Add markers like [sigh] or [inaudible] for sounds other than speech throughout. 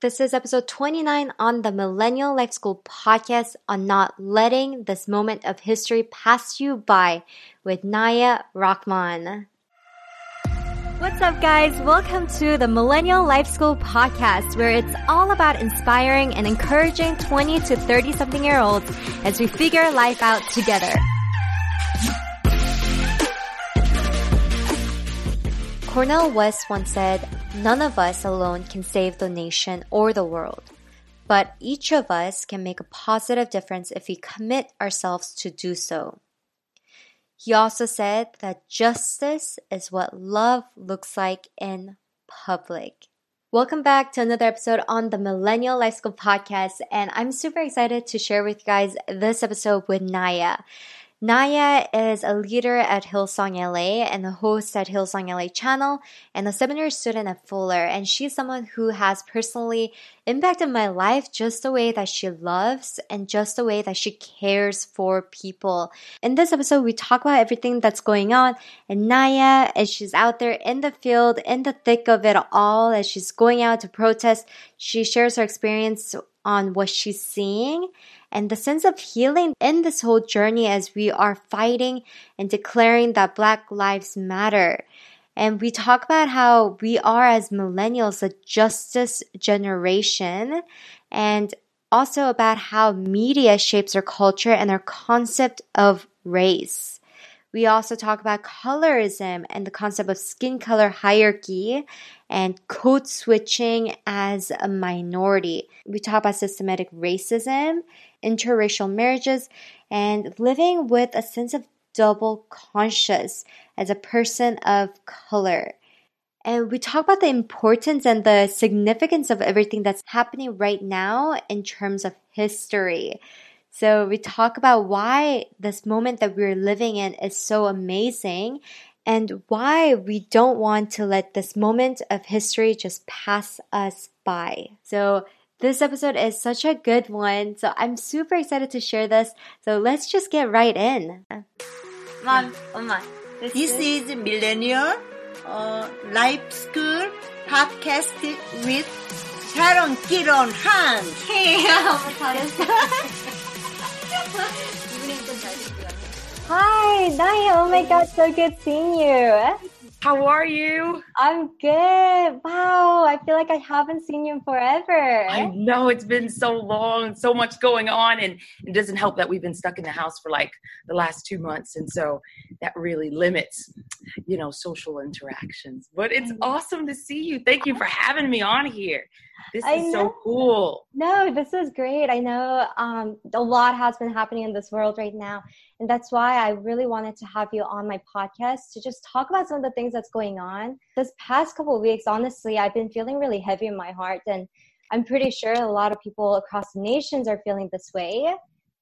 This is episode 29 on the Millennial Life School podcast on not letting this moment of history pass you by with Naya Rahman. What's up, guys? Welcome to the Millennial Life School podcast, where it's all about inspiring and encouraging 20 to 30 something year olds as we figure life out together. Cornel West once said, None of us alone can save the nation or the world, but each of us can make a positive difference if we commit ourselves to do so. He also said that justice is what love looks like in public. Welcome back to another episode on the Millennial Life School podcast, and I'm super excited to share with you guys this episode with Naya. Naya is a leader at Hillsong LA and the host at Hillsong LA channel and a seminary student at Fuller. And she's someone who has personally impacted my life just the way that she loves and just the way that she cares for people. In this episode, we talk about everything that's going on and Naya, as she's out there in the field, in the thick of it all, as she's going out to protest, she shares her experience on what she's seeing and the sense of healing in this whole journey as we are fighting and declaring that Black Lives Matter. And we talk about how we are, as millennials, a justice generation, and also about how media shapes our culture and our concept of race. We also talk about colorism and the concept of skin color hierarchy and code switching as a minority. We talk about systematic racism interracial marriages, and living with a sense of double conscious as a person of color. And we talk about the importance and the significance of everything that's happening right now in terms of history. So we talk about why this moment that we're living in is so amazing and why we don't want to let this moment of history just pass us by. So this episode is such a good one, so I'm super excited to share this. So let's just get right in. Mom, Mama, this, this is, is Millennial uh, Life School podcast with Sharon Kiron Han. Hey, [laughs] [laughs] [laughs] Hi, Naya. Oh my God, so good seeing you. How are you? I'm good. Wow, I feel like I haven't seen you forever. I know it's been so long, so much going on, and it doesn't help that we've been stuck in the house for like the last two months, and so that really limits, you know, social interactions. But it's mm. awesome to see you. Thank you for having me on here. This is so cool. No, this is great. I know um, a lot has been happening in this world right now. And that's why I really wanted to have you on my podcast to just talk about some of the things that's going on. This past couple of weeks, honestly, I've been feeling really heavy in my heart. And I'm pretty sure a lot of people across the nations are feeling this way.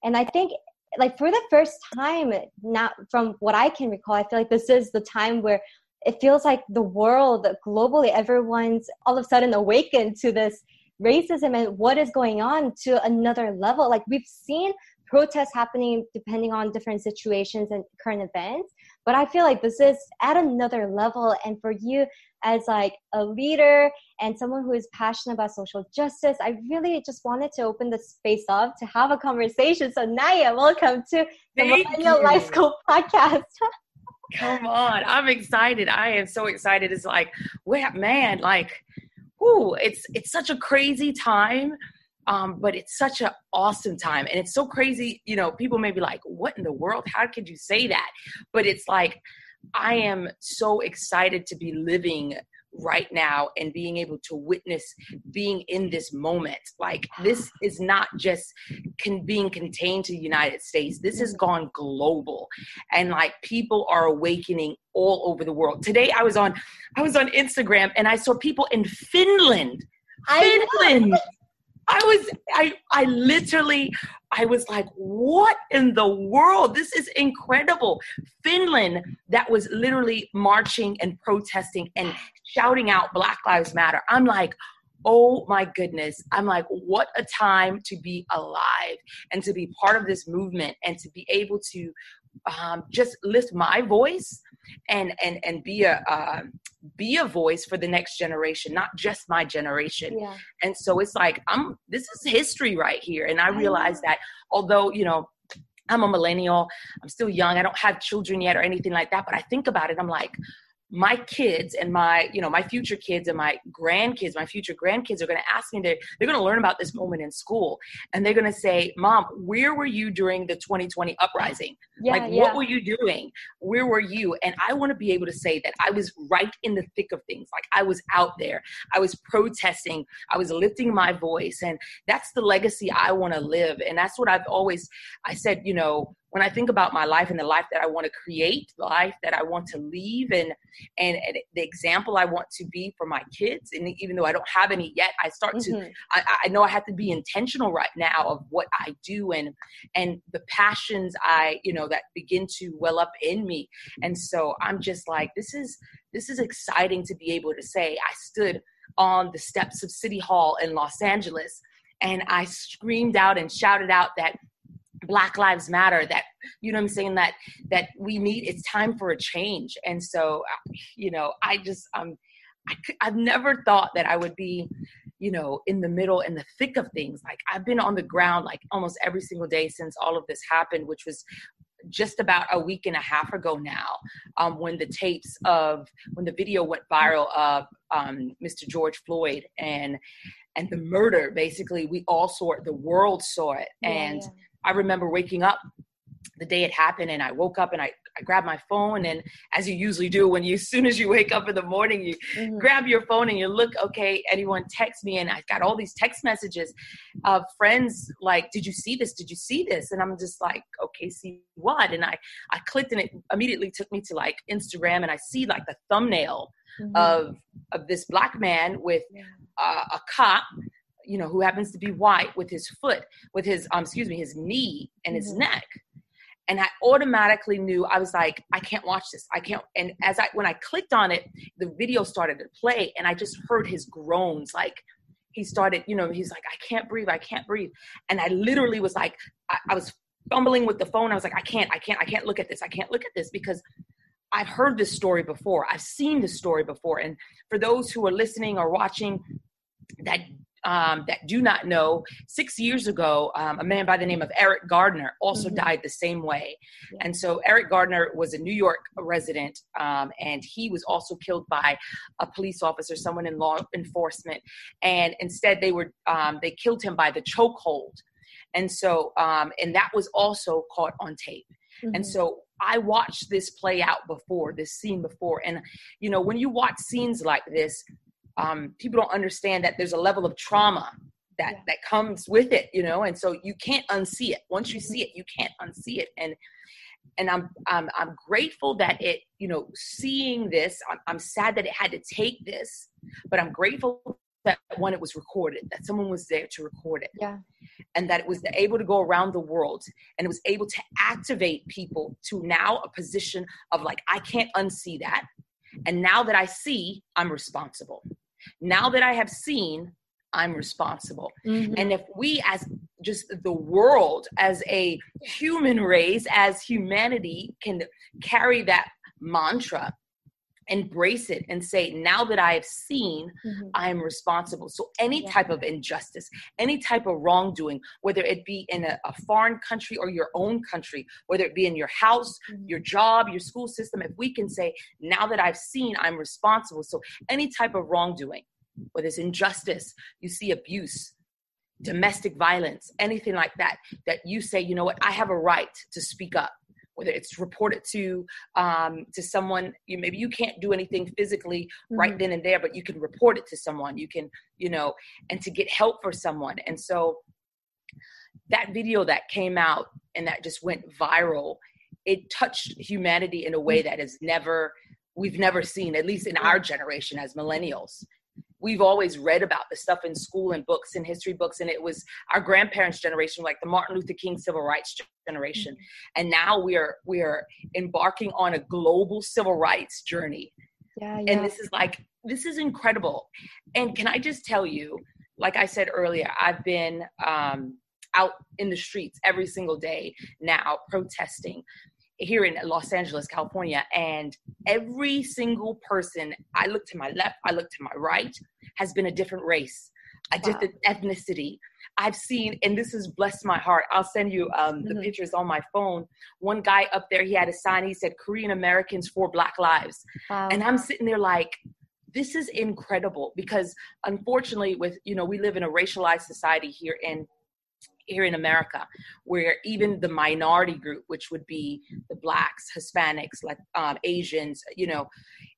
And I think like for the first time not from what i can recall i feel like this is the time where it feels like the world globally, everyone's all of a sudden awakened to this racism and what is going on to another level. Like we've seen protests happening depending on different situations and current events, but I feel like this is at another level. And for you as like a leader and someone who is passionate about social justice, I really just wanted to open the space up to have a conversation. So Naya, welcome to the Millennial Life School [laughs] podcast. Come on. I'm excited. I am so excited. It's like, well, man, like, whoo, it's it's such a crazy time. Um, but it's such an awesome time. And it's so crazy, you know, people may be like, what in the world? How could you say that? But it's like I am so excited to be living right now and being able to witness being in this moment. Like this [sighs] is not just can being contained to the united states. This has gone global. And like people are awakening all over the world. Today i was on i was on instagram and i saw people in finland. Finland I was I I literally I was like, what in the world? This is incredible. Finland that was literally marching and protesting and shouting out Black Lives Matter. I'm like, oh my goodness, I'm like, what a time to be alive and to be part of this movement and to be able to um, just lift my voice and and and be a uh, be a voice for the next generation not just my generation. Yeah. and so it's like i'm this is history right here. And i, I realize that although you know i'm a millennial i'm still young i don't have children yet or anything like that but i think about it i'm like my kids and my you know my future kids and my grandkids my future grandkids are going to ask me they're, they're going to learn about this moment in school. And they're going to say mom where were you during the 2020 uprising? Yeah, like yeah. what were you doing? Where were you? And i want to be able to say that i was right in the thick of things. Like i was out there. I was protesting. I was lifting my voice. And that's the legacy i want to live. And that's what i've always i said you know when I think about my life and the life that I want to create, the life that I want to leave, and, and, and the example I want to be for my kids, and even though I don't have any yet, I start mm-hmm. to I, I know I have to be intentional right now of what I do and and the passions I you know that begin to well up in me, and so I'm just like this is this is exciting to be able to say I stood on the steps of City Hall in Los Angeles and I screamed out and shouted out that black lives matter that you know i'm saying that that we need it's time for a change. And so you know i just um I, i've never thought that i would be you know in the middle in the thick of things. Like i've been on the ground like almost every single day since all of this happened which was just about a week and a half ago now um, when the tapes of when the video went viral of um, mr george floyd and and the murder basically we all saw it the world saw it. And yeah. I remember waking up the day it happened and I woke up and I, I grabbed my phone and as you usually do when you [laughs] as soon as you wake up in the morning you mm-hmm. grab your phone and you look okay anyone text me and I got all these text messages of friends like did you see this did you see this and I'm just like okay see what and I I clicked and it immediately took me to like Instagram and I see like the thumbnail mm-hmm. of of this black man with yeah. uh, a cop you know, who happens to be white with his foot, with his, um, excuse me, his knee and his mm-hmm. neck. And I automatically knew I was like, I can't watch this. I can't. And as I, when I clicked on it, the video started to play and I just heard his groans. Like he started, you know, he's like, I can't breathe. I can't breathe. And I literally was like, I, I was fumbling with the phone. I was like, I can't, I can't, I can't look at this. I can't look at this because I've heard this story before. I've seen this story before. And for those who are listening or watching that um, that do not know, six years ago, um, a man by the name of Eric Garner also mm-hmm. died the same way. Yeah. And so Eric Garner was a New York resident, um, and he was also killed by a police officer, someone in law enforcement. And instead, they were um, they killed him by the chokehold. And so, um, and that was also caught on tape. Mm-hmm. And so I watched this play out before, this scene before. And, you know, when you watch scenes like this, um, people don't understand that there's a level of trauma that yeah. that comes with it you know and so you can't unsee it. Once you see it you can't unsee it. And and I'm, I'm i'm grateful that it you know seeing this I'm, I'm sad that it had to take this but i'm grateful that when it was recorded that someone was there to record it. Yeah. And that it was able to go around the world and it was able to activate people to now a position of like i can't unsee that. And now that i see i'm responsible now that I have seen, I'm responsible. Mm-hmm. And if we, as just the world, as a human race, as humanity, can carry that mantra, embrace it and say now that i have seen mm-hmm. i am responsible so any yeah. type of injustice any type of wrongdoing whether it be in a, a, foreign country or your own country whether it be in your house mm-hmm. your job your school system if we can say now that i've seen i'm responsible so any type of wrongdoing whether it's injustice, you see abuse, domestic violence, anything like that, that you say, you know what, I have a right to speak up. Whether it's reported to um, to someone, you maybe you can't do anything physically mm-hmm. right then and there, but you can report it to someone. You can, you know, and to get help for someone. And so that video that came out and that just went viral, it touched humanity in a way mm. that has never we've never seen, at least in our generation as millennials we've always read about the stuff in school and books and history books and it was our grandparents generation like the martin luther king civil rights generation mm-hmm. and now we are we are embarking on a global civil rights journey Yeah, yeah. And this is like, this is incredible. And can I just tell you, like I said earlier, I've been um, out in the streets every single day now protesting here in Los Angeles, California, and every single person, I look to my left, I look to my right, has been a different race, a wow. different ethnicity. I've seen, and this has blessed my heart. I'll send you um, the mm-hmm. pictures on my phone. One guy up there, he had a sign, he said, Korean Americans for Black Lives. Wow. And I'm sitting there like, this is incredible because unfortunately with you know we live in a racialized society here in here in America, where even the minority group, which would be the blacks, Hispanics, like um, Asians, you know,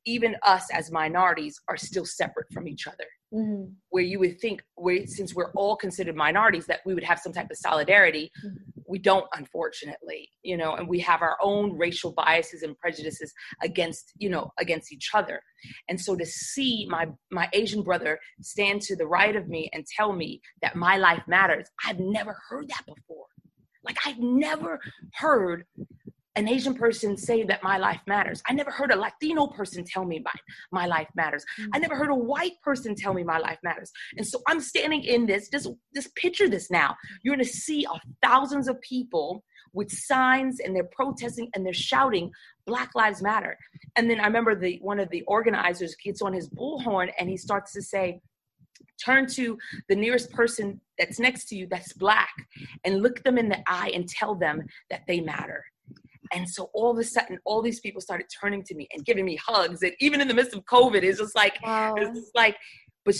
even us as minorities are still separate from each other. Mm-hmm. Where you would think, where, since we're all considered minorities, that we would have some type of solidarity. Mm-hmm we don't unfortunately you know and we have our own racial biases and prejudices against you know against each other and so to see my my asian brother stand to the right of me and tell me that my life matters i've never heard that before like i've never heard an Asian person say that my life matters. I never heard a Latino person tell me my, my life matters. Mm-hmm. I never heard a white person tell me my life matters. And so I'm standing in this, just, just picture this now. You're in a sea of thousands of people with signs and they're protesting and they're shouting, Black Lives Matter. And then I remember the one of the organizers gets on his bullhorn and he starts to say, turn to the nearest person that's next to you that's black and look them in the eye and tell them that they matter and so all of a sudden, all these people started turning to me and giving me hugs. And even in the midst of COVID, it's just like, wow. it's just like, but,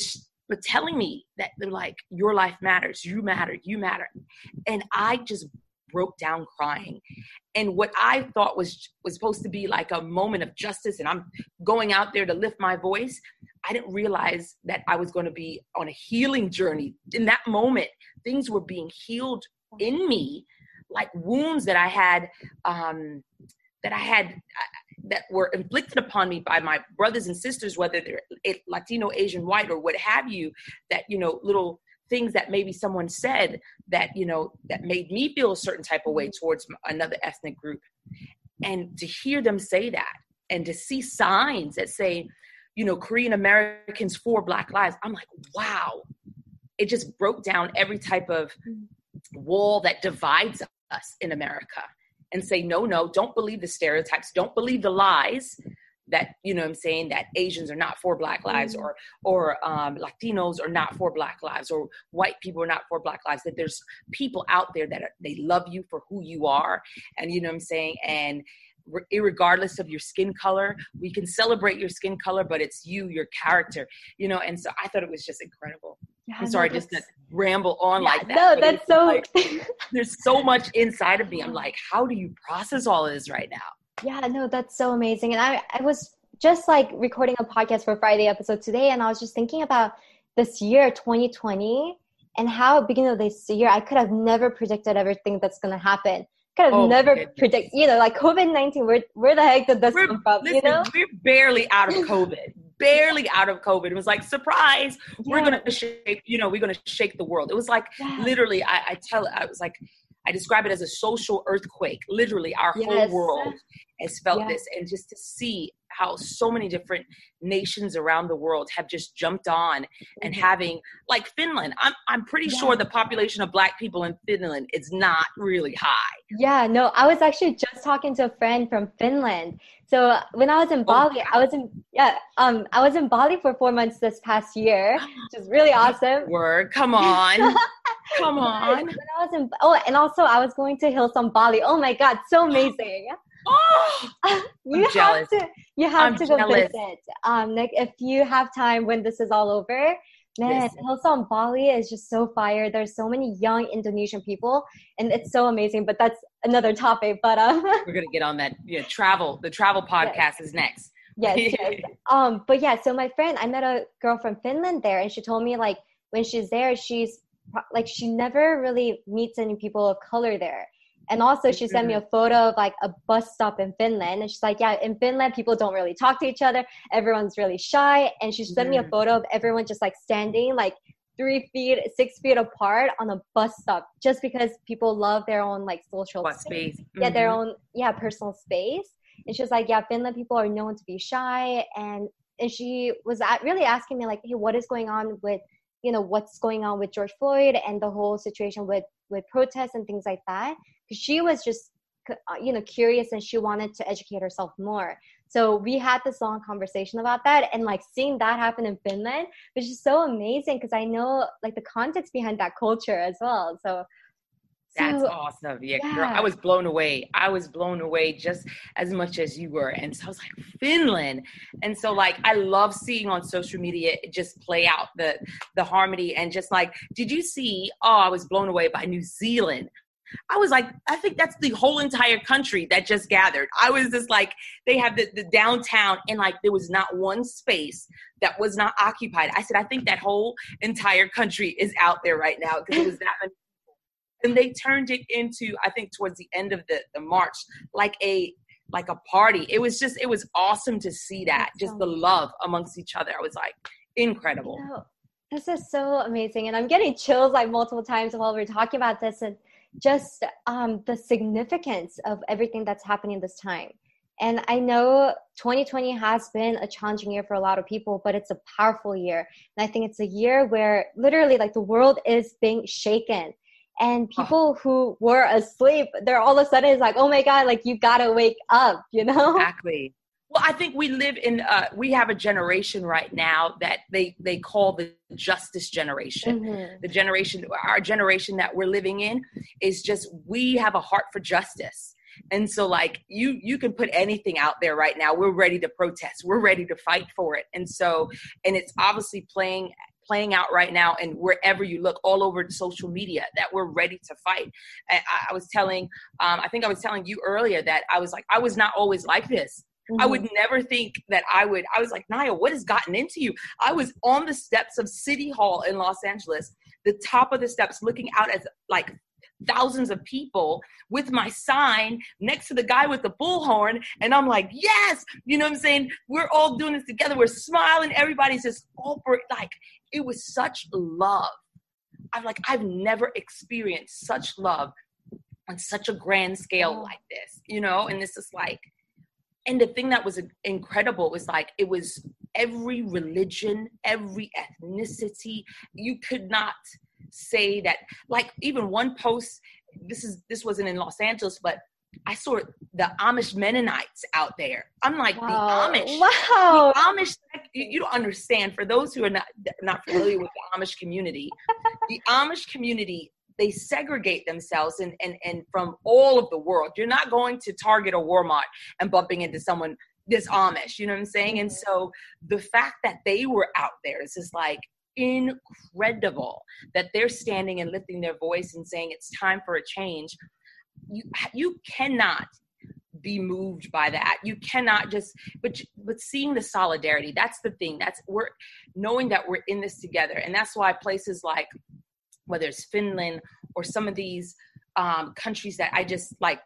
but telling me that they're like, your life matters, you matter, you matter. And I just broke down crying. And what I thought was was supposed to be like a moment of justice, and I'm going out there to lift my voice. I didn't realize that I was going to be on a healing journey. In that moment, things were being healed in me like wounds that I had um, that I had uh, that were inflicted upon me by my brothers and sisters, whether they're Latino, Asian, white, or what have you. That you know, little things that maybe someone said that you know that made me feel a certain type of way towards another ethnic group, and to hear them say that, and to see signs that say, you know, Korean Americans for Black lives, I'm like, wow. It just broke down every type of wall that divides us in America and say, no, no, don't believe the stereotypes, don't believe the lies that you know i'm saying that asians are not for black lives mm. or or um, latinos are not for black lives or white people are not for black lives. That there's people out there that are, they love you for who you are. And you know i'm saying? And regardless of your skin color we can celebrate your skin color but it's you your character you know? And so i thought it was just incredible yeah, I'm sorry, no, just to ramble on yeah, like that. No, that's so. Like, [laughs] there's so much inside of me. I'm like, how do you process all of this right now? Yeah, no, that's so amazing. And I, I was just like recording a podcast for Friday episode today, and I was just thinking about this year, 2020, and how beginning of this year, I could have never predicted everything that's going to happen. Could have oh, never predict, you know, like COVID 19. Where where the heck did this we're, come from? Listen, you know, we're barely out of [laughs] COVID barely out of COVID. It was like, surprise, yeah. we're gonna shake, you know, we're gonna shake the world. It was like yeah. literally, I, I tell I was like, I describe it as a social earthquake. Literally, our yes. whole world has felt this. And just to see how so many different nations around the world have just jumped on and mm-hmm. having like Finland. I'm I'm pretty yeah. sure the population of black people in Finland is not really high. Yeah, no, I was actually just talking to a friend from Finland. So when I was in oh, Bali, oh, I was in yeah, um I was in Bali for 4 months this past year, [gasps] which is really awesome. Word, come on. [laughs] come on. When I was in oh, and also I was going to Hillsong Bali. Oh my god, so [gasps] amazing. Oh, [laughs] you I'm have to you have I'm to go jealous. visit. Um, like if you have time when this is all over, man, Hillsong Bali is just so fire. There's so many young Indonesian people, and it's so amazing. But that's another topic. But um, [laughs] we're gonna get on that. Yeah, travel. The travel podcast yes. is next. Yes, yes. [laughs] Um, but yeah. So my friend, I met a girl from Finland there, and she told me like when she's there, she's like she never really meets any people of color there and also, she sent me a photo of like a bus stop in Finland. And she's like, Yeah, in Finland, people don't really talk to each other. Everyone's really shy. And she sent me a photo of everyone just like standing like three feet, six feet apart on a bus stop just because people love their own like social space. space. Mm-hmm. Yeah, their mm-hmm. own, yeah, personal space. and she was like, "Yeah, Finland people are known to be shy," and and she was really asking me like, "Hey, what is going on with you know what's going on with George Floyd and the whole situation with with protests and things like that?" Because she was just uh, you know curious and she wanted to educate herself more so we had this long conversation about that and like seeing that happen in finland which is so amazing because i know like the context behind that culture as well so that's so, awesome. Yeah, yeah. Girl, I was blown away. I was blown away just as much as you were. And so I was like, Finland. And so like I love seeing on social media just play out the the harmony and just like, did you see, oh, I was blown away by New Zealand. I was like, I think that's the whole entire country that just gathered. I was just like, they have the, the downtown, and like there was not one space that was not occupied. I said, I think that whole entire country is out there right now because it was that many and they turned it into i think towards the end of the, the march like a like a party. It was just it was awesome to see that That's just so the love amongst each other. I was like incredible. You know, this is so amazing and i'm getting chills like multiple times while we're talking about this and just um, the significance of everything that's happening this time and I know 2020 has been a challenging year for a lot of people, but it's a powerful year. And I think it's a year where literally like the world is being shaken and people oh. who were asleep they're all of a sudden it's like oh my god like you gotta wake up you know exactly well i think we live in uh, we have a generation right now that they they call the justice generation. Mm-hmm. the generation our generation that we're living in is just we have a heart for justice. And so like you you can put anything out there right now. We're ready to protest. We're ready to fight for it. And so and it's obviously playing playing out right now and wherever you look all over social media that we're ready to fight. I, I was telling um, i think i was telling you earlier that i was like i was not always like this Mm-hmm. I would mm-hmm. never think that I would. I was like, Naya, what has gotten into you? I was on the steps of City Hall in Los Angeles, the top of the steps, looking out at like thousands of people with my sign next to the guy with the bullhorn. And I'm like, yes, you know what I'm saying? We're all doing this together. We're smiling. Everybody's just over like it was such love. I'm like, I've never experienced such love on such a grand scale oh. like this, you know? And this is like, and the thing that was incredible was like, it was every religion, every ethnicity. You could not say that, like, even one post, this is, this wasn't in Los Angeles, but I saw the Amish Mennonites out there. I'm like wow. the Amish. Wow. The Amish. You don't understand. For those who are not not familiar with the Amish community, the Amish community they segregate themselves and and and from all of the world. You're not going to Target or Walmart and bumping into someone this Amish. You know what I'm saying? Mm-hmm. And so the fact that they were out there is just like incredible that they're standing and lifting their voice and saying it's time for a change you you cannot be moved by that you cannot just but but seeing the solidarity that's the thing that's we're knowing that we're in this together and that's why places like whether it's finland or some of these um, countries that i just like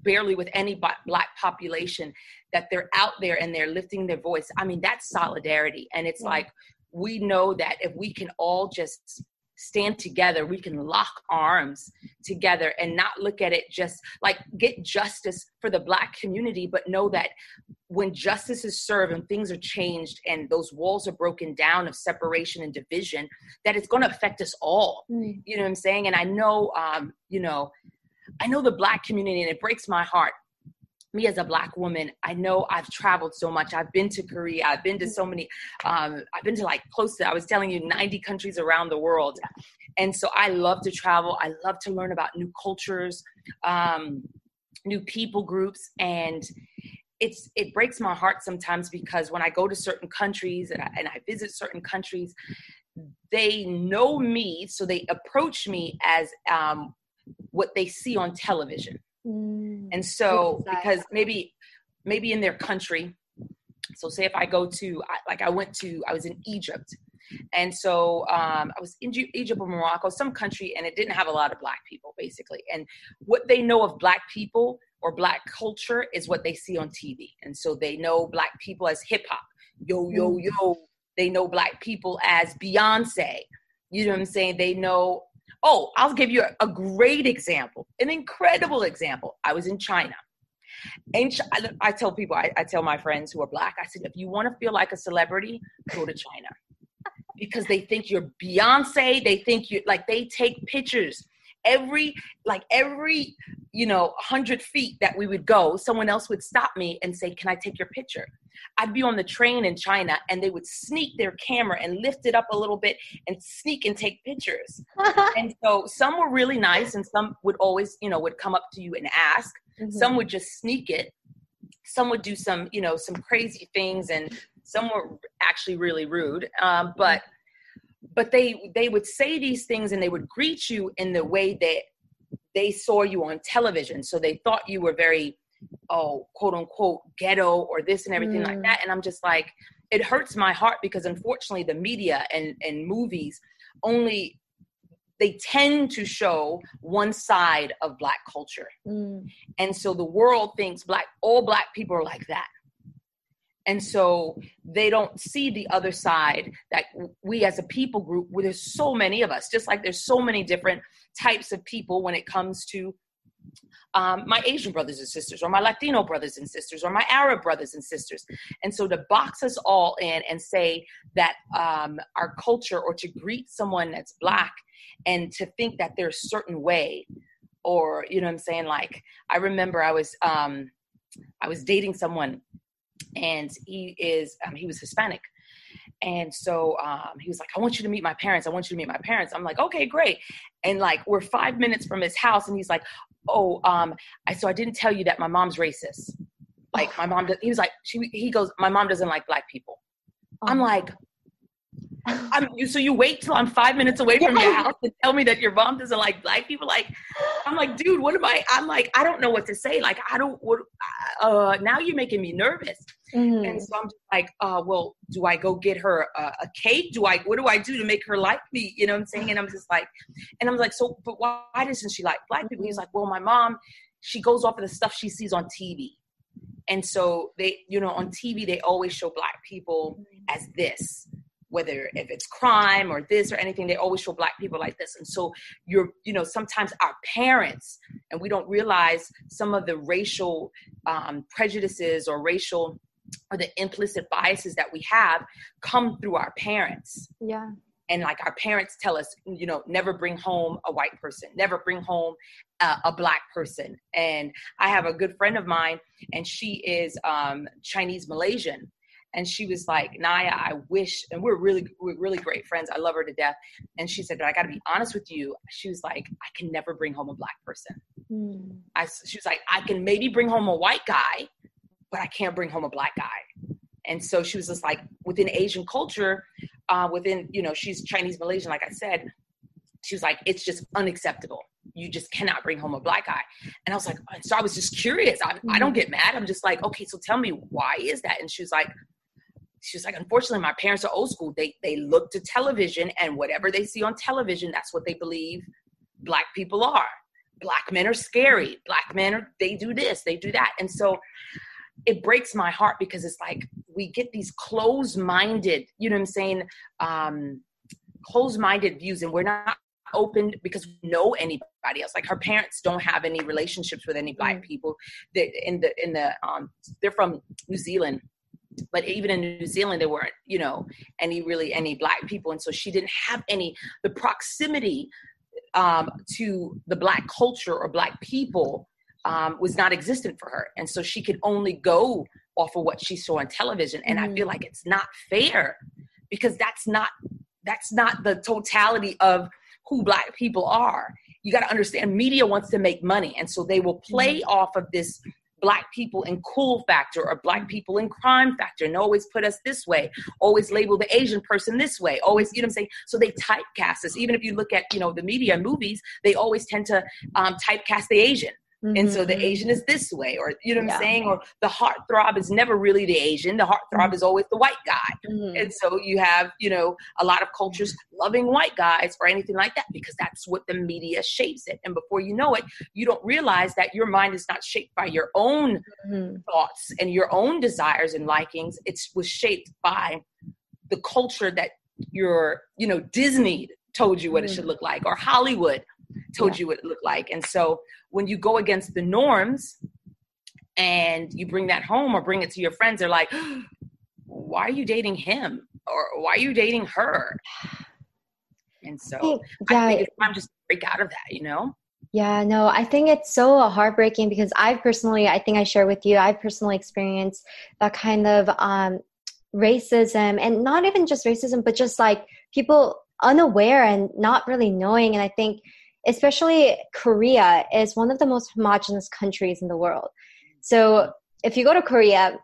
barely with any black population that they're out there and they're lifting their voice i mean that's solidarity and it's yeah. like we know that if we can all just stand together. We can lock arms together and not look at it just like get justice for the black community but know that when justice is served and things are changed and those walls are broken down of separation and division that it's going to affect us all. Mm. you know what i'm saying? And i know um you know i know the black community and it breaks my heart me as a black woman i know i've traveled so much. I've been to korea. I've been to so many um, i've been to like close to i was telling you 90 countries around the world. And so i love to travel. I love to learn about new cultures um, new people groups. And it's it breaks my heart sometimes because when i go to certain countries and I, and I visit certain countries they know me so they approach me as um, what they see on television Mm. And so, because maybe, maybe in their country, so say if I go to, like I went to, I was in Egypt. And so um, I was in Egypt or Morocco, some country, and it didn't have a lot of black people, basically. And what they know of black people or black culture is what they see on TV. And so they know black people as hip hop, yo, yo, mm. yo. They know black people as Beyonce. You know what I'm saying? They know Oh, I'll give you a, great example, an incredible example. I was in China And I, I tell people, I, I tell my friends who are black, I said, if you want to feel like a celebrity, go to China because they think you're Beyonce. They think you like they take pictures every like every you know 100 feet that we would go someone else would stop me and say can i take your picture? I'd be on the train in china and they would sneak their camera and lift it up a little bit and sneak and take pictures. [laughs] And so some were really nice and some would always you know would come up to you and ask. Mm-hmm. some would just sneak it. Some would do some you know some crazy things and some were actually really rude um, but but they they would say these things and they would greet you in the way that they saw you on television so they thought you were very oh quote unquote ghetto or this and everything mm. like that and i'm just like it hurts my heart because unfortunately the media and and movies only they tend to show one side of black culture mm. and so the world thinks black all black people are like that and so they don't see the other side that we as a people group where there's so many of us just like there's so many different types of people when it comes to um, my asian brothers and sisters or my latino brothers and sisters or my arab brothers and sisters. And so to box us all in and say that um, our culture or to greet someone that's black and to think that there's a certain way or you know what i'm saying? Like i remember i was um, i was dating someone and he is um, he was Hispanic. And so um, he was like, I want you to meet my parents. I want you to meet my parents. I'm like, okay, great. And like, we're five minutes from his house, and he's like, oh, um, I, so I didn't tell you that my mom's racist. Like, my mom, he was like, she, he goes, my mom doesn't like black people. I'm oh. like, I'm, you, so you wait till I'm five minutes away from yeah. your house to tell me that your mom doesn't like black people. Like, I'm like, dude, what am I? I'm like, I don't know what to say. Like, I don't. What? Uh, now you're making me nervous. Mm-hmm. And so I'm just like, uh, well, do I go get her a, a, cake? Do I? What do I do to make her like me? You know what I'm saying? And I'm just like, and I'm like, so, but why, why doesn't she like black people? He's like, well, my mom, she goes off of the stuff she sees on TV. And so they, you know, on TV they always show black people as this whether if it's crime or this or anything they always show black people like this. And so you're you know sometimes our parents and we don't realize some of the racial um, prejudices or racial or the implicit biases that we have come through our parents. Yeah. And like our parents tell us you know never bring home a white person never bring home a, a black person. And i have a good friend of mine and she is um, chinese malaysian and she was like, Naya, I wish, and we're really, we're really great friends. I love her to death. And she said, but I got to be honest with you. She was like, I can never bring home a black person. Mm. I, she was like, I can maybe bring home a white guy, but I can't bring home a black guy. And so she was just like, within Asian culture, uh, within, you know, she's Chinese Malaysian, like I said, she was like, it's just unacceptable. You just cannot bring home a black guy. And I was like, so I was just curious. I, I don't mm-hmm. get mad. I'm just like, okay, so tell me why is that? And she was like, she's like unfortunately my parents are old school. They they look to television and whatever they see on television that's what they believe black people are. Black men are scary. Black men are they do this they do that. And so it breaks my heart because it's like we get these closed-minded you know what i'm saying um closed-minded views and we're not open because we know anybody else. Like her parents don't have any relationships with any black mm. people. They in the in the um they're from new zealand but even in New Zealand, there weren't, you know, any really any black people, and so she didn't have any the proximity um, to the black culture or black people um, was not existent for her, and so she could only go off of what she saw on television, and mm. I feel like it's not fair because that's not that's not the totality of who black people are. You got to understand media wants to make money. And so they will play mm-hmm. off of this black people in cool factor or black people in crime factor. And always put us this way always label the asian person this way always you know i'm saying? So they typecast us. Even if you look at you know the media movies they always tend to um, typecast the asian Mm-hmm. And so the mm-hmm. Asian is this way, or you know what yeah. I'm saying? Or the heartthrob is never really the Asian. The heartthrob mm-hmm. is always the white guy. Mm-hmm. And so you have, you know, a lot of cultures loving white guys or anything like that because that's what the media shapes it. And before you know it, you don't realize that your mind is not shaped by your own mm-hmm. thoughts and your own desires and likings. It was shaped by the culture that your, you know, Disney told you what it should mm-hmm. look like or Hollywood told yeah. you what it looked like. And so when you go against the norms and you bring that home or bring it to your friends they're like [gasps] why are you dating him or why are you dating her and so yeah, I think it's time just break out of that you know yeah, no, I think it's so heartbreaking because I personally, I think I share with you, I personally experienced that kind of um, racism and not even just racism, but just like people unaware and not really knowing. And I think, especially Korea is one of the most homogenous countries in the world. So if you go to Korea,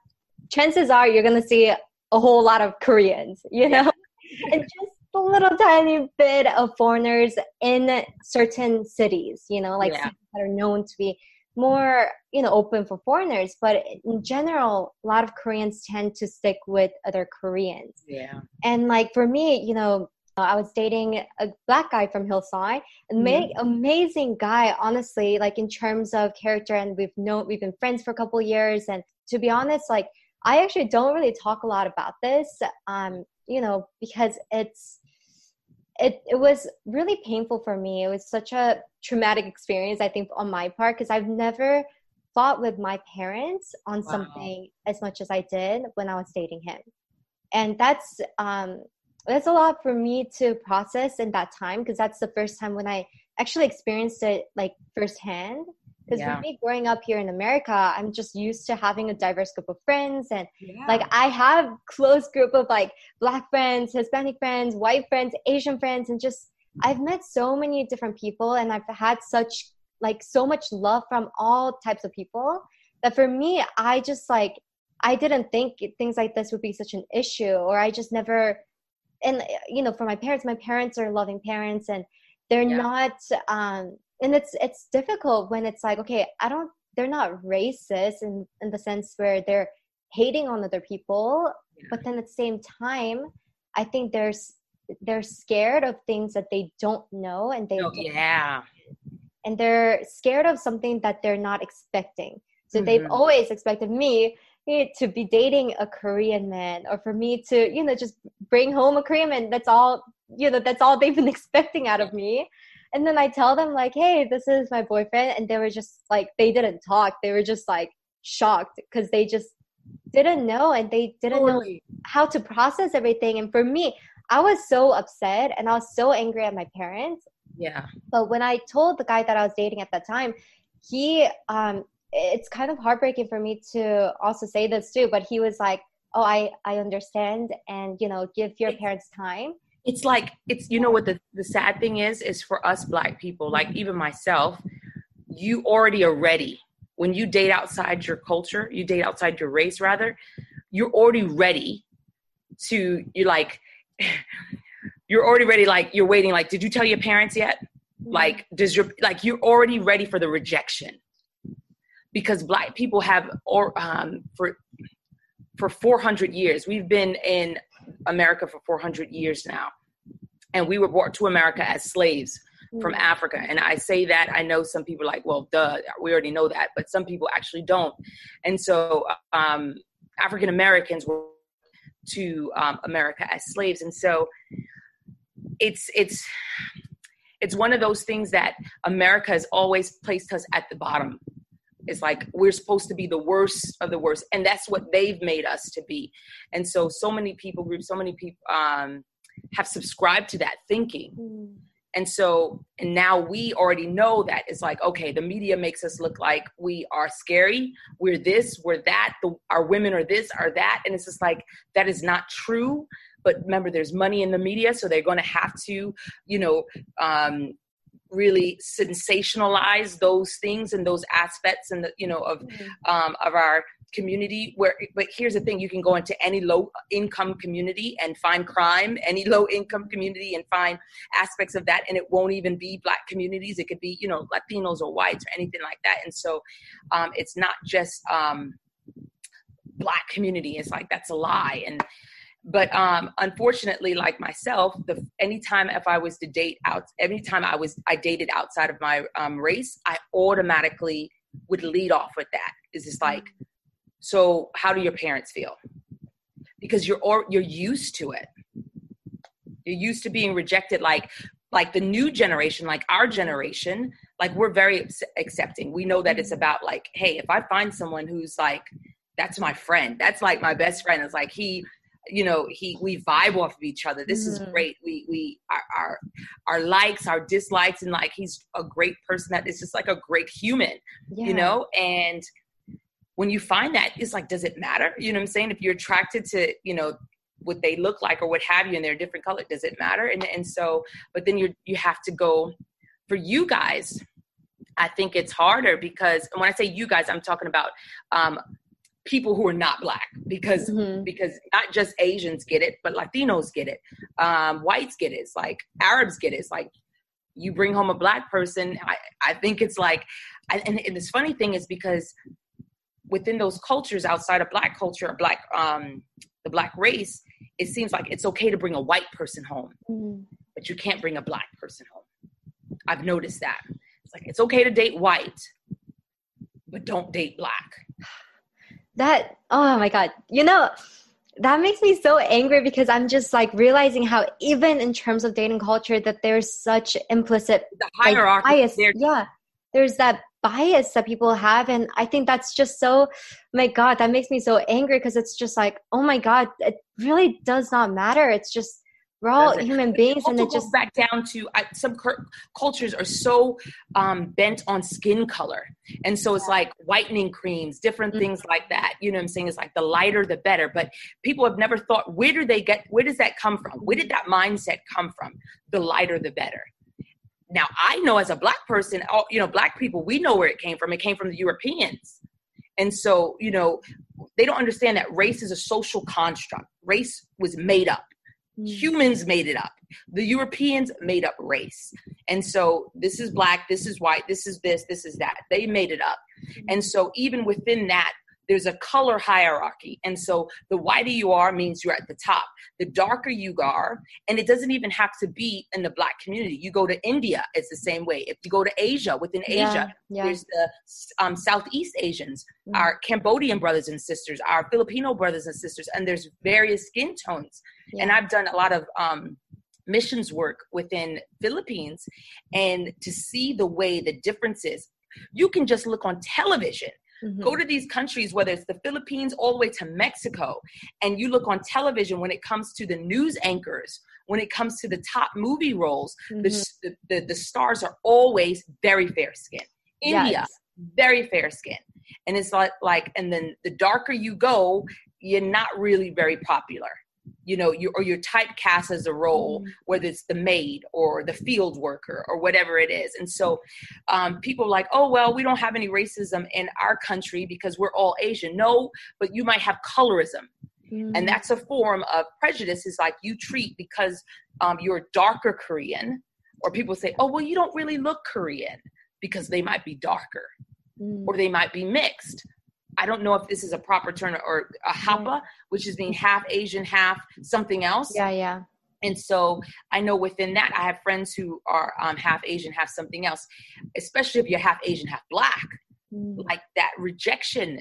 chances are you're going to see a whole lot of Koreans, you know? [laughs] and just a little tiny bit of foreigners in certain cities, you know, like yeah. that are known to be more, you know, open for foreigners. But in general, a lot of Koreans tend to stick with other Koreans. Yeah. And like for me, you know, I was dating a black guy from Hillside, mm-hmm. amazing guy, honestly, like in terms of character. And we've known, we've been friends for a couple years. And to be honest, like, I actually don't really talk a lot about this, um, you know, because it's, it, it was really painful for me. It was such a traumatic experience, I think, on my part, because I've never fought with my parents on wow. something as much as I did when I was dating him. And that's um, that's a lot for me to process in that time because that's the first time when I actually experienced it like firsthand. Because yeah. me growing up here in America, I'm just used to having a diverse group of friends, and yeah. like I have close group of like black friends, Hispanic friends, white friends, Asian friends, and just I've met so many different people, and I've had such like so much love from all types of people that for me, I just like I didn't think things like this would be such an issue, or I just never and you know for my parents my parents are loving parents and they're yeah. not um and it's it's difficult when it's like okay i don't they're not racist in in the sense where they're hating on other people yeah. but then at the same time i think there's they're scared of things that they don't know and they oh, yeah and they're scared of something that they're not expecting so mm-hmm. they've always expected me to be dating a Korean man or for me to, you know, just bring home a Korean man. That's all, you know, that's all [laughs] they've been expecting out of me. And then I tell them like, hey, this is my boyfriend. And they were just like, they didn't talk. They were just like shocked because they just didn't know and they didn't totally. know how to process everything. And for me, I was so upset and I was so angry at my parents. Yeah. But when I told the guy that I was dating at that time, he um it's kind of heartbreaking for me to also say this too but he was like oh i i understand and you know give your parents time. It's like it's you know what the, the sad thing is is for us black people like even myself you already are ready. When you date outside your culture you date outside your race rather you're already ready to you're like [laughs] you're already ready like you're waiting like did you tell your parents yet? Mm-hmm. like does your like you're already ready for the rejection because black people have or um, for for 400 years we've been in america for 400 years now. And we were brought to america as slaves from mm. africa. And i say that i know some people are like well duh we already know that. But some people actually don't. And so um, african americans were to um, america as slaves. And so it's it's it's one of those things that america has always placed us at the bottom it's like we're supposed to be the worst of the worst and that's what they've made us to be. And so so many people groups so many people um, have subscribed to that thinking. Mm. and so and now we already know that it's like okay the media makes us look like we are scary we're this we're that the, our women are this are that. And it's just like that is not true. But remember there's money in the media so they're going to have to you know um, really sensationalize those things and those aspects and the you know of mm-hmm. um, of our community where but here's the thing you can go into any low income community and find crime any low income community and find aspects of that and it won't even be black communities. It could be you know latinos or whites or anything like that. And so um, it's not just um, black community. It's like that's a lie. And but um, unfortunately like myself the anytime if i was to date out anytime i was i dated outside of my um, race i automatically would lead off with that is just like so how do your parents feel because you're or you're used to it you're used to being rejected like like the new generation, like our generation, like we're very accepting. We know that it's about like, hey, if I find someone who's like, that's my friend, that's like my best friend. It's like he, you know, he we vibe off of each other. This mm-hmm. is great. We we our, our our likes, our dislikes, and like he's a great person that is just like a great human, yeah. you know, and when you find that it's like does it matter you know what i'm saying if you're attracted to you know what they look like or what have you and they're different color does it matter and and so but then you you have to go for you guys i think it's harder because when i say you guys i'm talking about um people who are not black because mm-hmm. because not just asians get it but latinos get it um whites get it it's like arabs get it it's like you bring home a black person i i think it's like I, and, and this funny thing is because within those cultures outside of black culture or black um the black race it seems like it's okay to bring a white person home, mm-hmm. but you can't bring a black person home. I've noticed that. It's like it's okay to date white, but don't date black. That oh my god. You know, that makes me so angry because I'm just like realizing how even in terms of dating culture that there's such implicit the hierarchy like, bias. Yeah. There's that bias that people have and i think that's just so my god that makes me so angry because it's just like oh my god it really does not matter it's just we're all human beings and it just back down to I, some cur- cultures are so um, bent on skin color and so it's like whitening creams different mm-hmm. things like that you know what i'm saying it's like the lighter the better but people have never thought where do they get where does that come from where did that mindset come from the lighter the better now I know as a black person, all, you know, black people, we know where it came from. It came from the Europeans. And so, you know, they don't understand that race is a social construct. Race was made up. Mm. Humans made it up. The Europeans made up race. And so this is black, this is white, this is this, this is that. They made it up. Mm. And so even within that, there's a color hierarchy. And so the whiter you are means you're at the top. The darker you are, and it doesn't even have to be in the black community. You go to India, it's the same way. If you go to Asia, within Asia, yeah. there's the um, Southeast Asians, mm-hmm. our Cambodian brothers and sisters, our Filipino brothers and sisters, and there's various skin tones. Yeah. And I've done a lot of um, missions work within Philippines, and to see the way the differences, you can just look on television Mm-hmm. Go to these countries, whether it's the Philippines all the way to Mexico, and you look on television when it comes to the news anchors, when it comes to the top movie roles, mm-hmm. the, the, the, stars are always very fair skinned. India, yes. very fair skin. And it's like, like, and then the darker you go, you're not really very popular you know you or you're typecast as a role mm-hmm. whether it's the maid or the field worker or whatever it is and so um, people like oh well we don't have any racism in our country because we're all asian no but you might have colorism mm-hmm. and that's a form of prejudice is like you treat because um, you're darker korean or people say oh well you don't really look korean because they might be darker mm-hmm. or they might be mixed I don't know if this is a proper term or a hapa, which is being half Asian, half something else. Yeah, yeah. And so I know within that, I have friends who are um, half Asian, half something else, especially if you're half Asian, half black. Mm. Like that rejection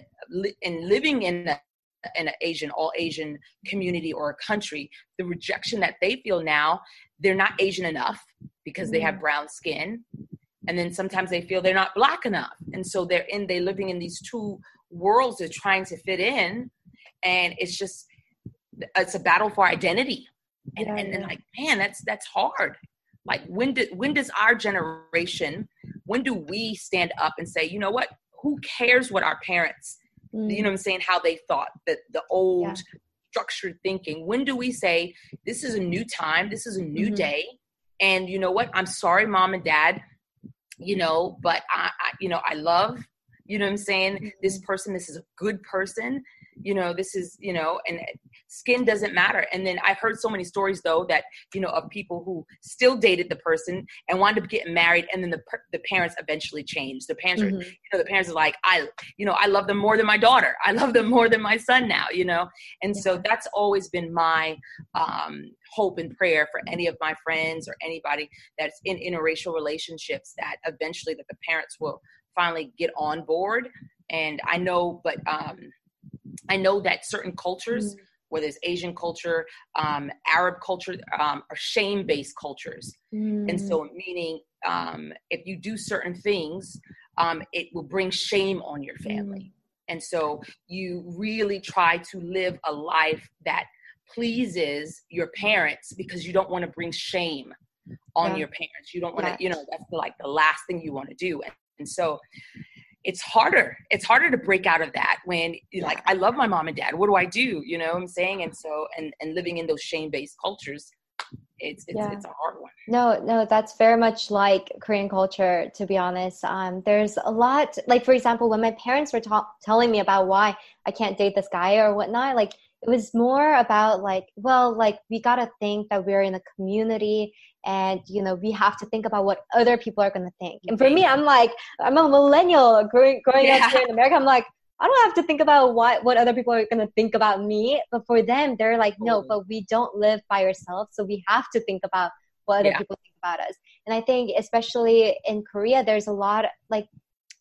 in living in a, in an Asian, all Asian community or a country, the rejection that they feel now, they're not Asian enough because mm. they have mm. brown skin. And then sometimes they feel they're not black enough. And so they're in, they're living in these two worlds are trying to fit in and it's just it's a battle for identity. And, yeah, and, and like man that's that's hard. Like when did when does our generation when do we stand up and say you know what? Who cares what our parents mm. you know i'm saying how they thought that the old yeah. structured thinking? When do we say this is a new time. This is a new mm-hmm. day. And you know what? I'm sorry mom and dad you know but I, I you know i love you know what i'm saying this mm-hmm. person this is a good person you know this is you know and skin doesn't matter and then i've heard so many stories though that you know of people who still dated the person and wanted to get married and then the the parents eventually changed the parents mm-hmm. are you know the parents are like i you know i love them more than my daughter i love them more than my son now you know and yeah. so that's always been my um hope and prayer for any of my friends or anybody that's in interracial relationships that eventually that the parents will finally get on board. And I know, but um, I know that certain cultures, mm-hmm. whether it's Asian culture, um, Arab culture, um, are shame based cultures. Mm. And so, meaning um, if you do certain things, um, it will bring shame on your family. Mm. And so, you really try to live a life that pleases your parents because you don't want to bring shame on yeah. your parents. You don't want to, yeah. you know, that's the, like the last thing you want to do. And, and so, it's harder. It's harder to break out of that when like I love my mom and dad. What do I do? You know what I'm saying? And so and and living in those shame based cultures, it's it's, yeah. it's a hard one. No, no, that's very much like Korean culture. To be honest, um, there's a lot. Like for example, when my parents were ta- telling me about why I can't date this guy or whatnot, like it was more about like, well, like we gotta think that we're in a community and you know we have to think about what other people are going to think. And for me i'm like i'm a millennial growing, growing yeah. up here in america. I'm like i don't have to think about what what other people are going to think about me. But for them they're like no but we don't live by ourselves so we have to think about what other yeah. people think about us. And i think especially in korea there's a lot like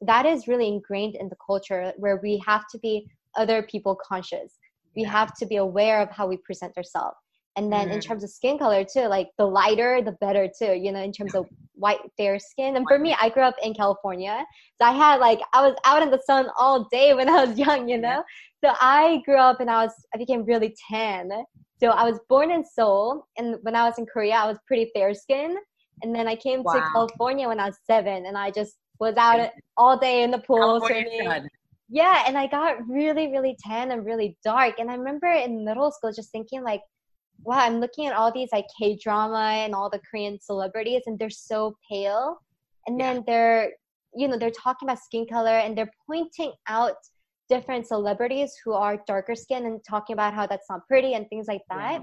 that is really ingrained in the culture where we have to be other people conscious we have to be aware of how we present ourselves. And then mm. in terms of skin color too like the lighter the better too you know in terms of white fair skin. And for me i grew up in california. So i had like i was out in the sun all day when i was [laughs] young you know? So i grew up and i was i became really tan. So i was born in seoul and when i was in korea i was pretty fair skin. And then i came wow. to california when i was seven and i just was out all day in the pool swimming yeah and i got really really tan and really dark and i remember in middle school just thinking like wow, I'm looking at all these like K drama and all the Korean celebrities, and they're so pale. And yeah. then they're, you know, they're talking about skin color and they're pointing out different celebrities who are darker skin and talking about how that's not pretty and things like that. Yeah.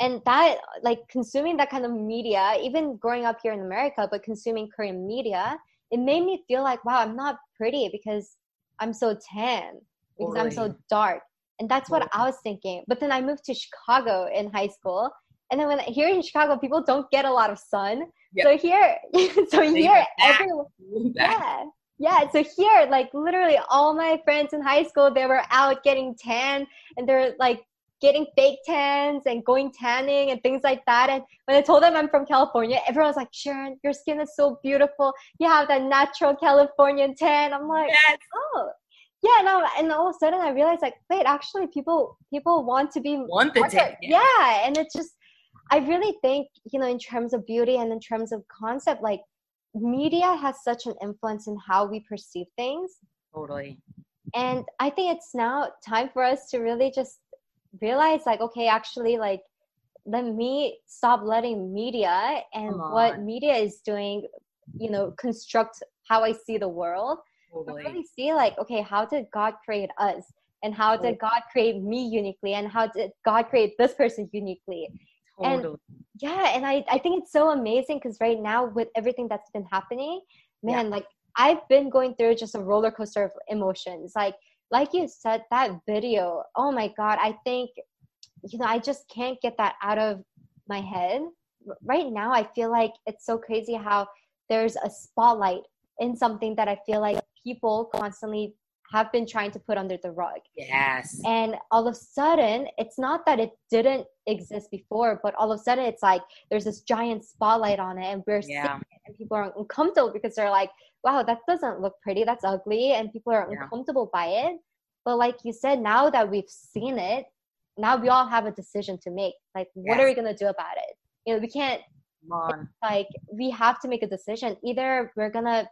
And that, like, consuming that kind of media, even growing up here in America, but consuming Korean media, it made me feel like, wow, I'm not pretty because I'm so tan, because I'm so dark and that's what I was thinking. But then I moved to Chicago in high school. And then when here in Chicago, people don't get a lot of sun. Yep. So here, [laughs] so here, everyone, yeah, yeah. So here, like literally all my friends in high school, they were out getting tan and they're like getting fake tans and going tanning and things like that. And when I told them I'm from California, everyone was like, Sharon, your skin is so beautiful. You have that natural Californian tan. I'm like, yes. oh, yeah no and all of a sudden i realized like wait actually people people want to be want the yeah. yeah and it's just i really think you know in terms of beauty and in terms of concept like media has such an influence in how we perceive things totally and i think it's now time for us to really just realize like okay actually like let me stop letting media and what media is doing you know construct how i see the world totally. really see like okay how did god create us and how totally. did god create me uniquely and how did god create this person uniquely totally. and yeah and i i think it's so amazing because right now with everything that's been happening man yeah. like i've been going through just a roller coaster of emotions like like you said that video oh my god i think you know i just can't get that out of my head. Right now i feel like it's so crazy how there's a spotlight in something that i feel like people constantly have been trying to put under the rug. Yes. And all of a sudden, it's not that it didn't exist before, but all of a sudden it's like there's this giant spotlight on it and we're yeah. seeing it and people are uncomfortable because they're like, wow, that doesn't look pretty. That's ugly. And people are yeah. uncomfortable by it. But like you said, now that we've seen it, now we all have a decision to make. Like, what are we going to do about it? You know, we can't, like, we have to make a decision. Either we're going to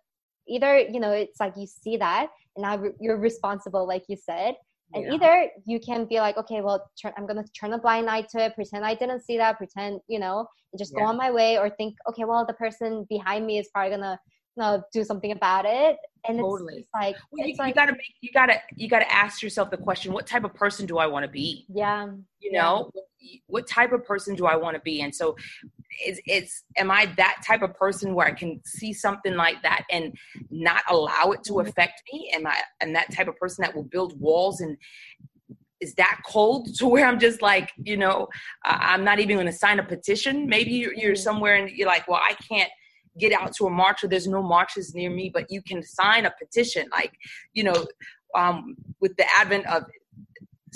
either you know it's like you see that and now you're responsible like you said and yeah. either you can be like okay well turn, i'm gonna turn a blind eye to it pretend i didn't see that pretend you know and just yeah. go on my way or think okay well the person behind me is probably gonna you know, do something about it and totally. it's, like, well, it's you, like, you, gotta make you gotta you gotta ask yourself the question what type of person do i want to be yeah you know yeah. what type of person do i want to be and so it's, it's am i that type of person where i can see something like that and not allow it to mm-hmm. affect me am i and that type of person that will build walls and is that cold [laughs] to where I'm just like, you know, uh, I'm not even going to sign a petition. Maybe you're, you're, mm-hmm. somewhere and you're like, well, I can't get out to a march or there's no marches near me, but you can sign a petition. Like, you know, um, with the advent of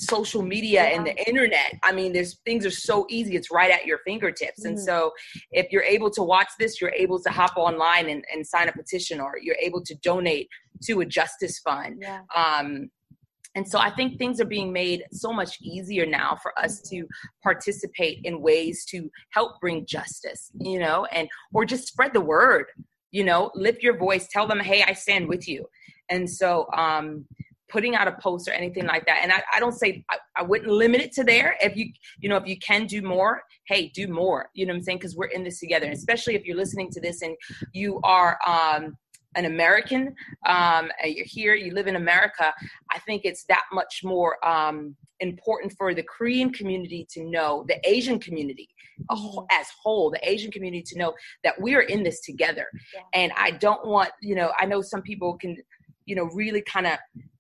social media yeah. and the internet i mean there's things are so easy it's right at your fingertips mm-hmm. and so if you're able to watch this you're able to hop online and, and sign a petition or you're able to donate to a justice fund yeah. um, and so I think things are being made so much easier now for us to participate in ways to help bring justice, you know, and or just spread the word, you know, lift your voice, tell them, hey, I stand with you. And so um putting out a post or anything like that. And I, I don't say I, I, wouldn't limit it to there. If you, you know, if you can do more, hey, do more. You know what I'm saying? Because we're in this together. And especially if you're listening to this and you are um an American, um, you're here, you live in America, I think it's that much more um, important for the Korean community to know, the Asian community mm-hmm. as whole, the Asian community to know that we are in this together. Yeah. And I don't want, you know, I know some people can, you know, really kind of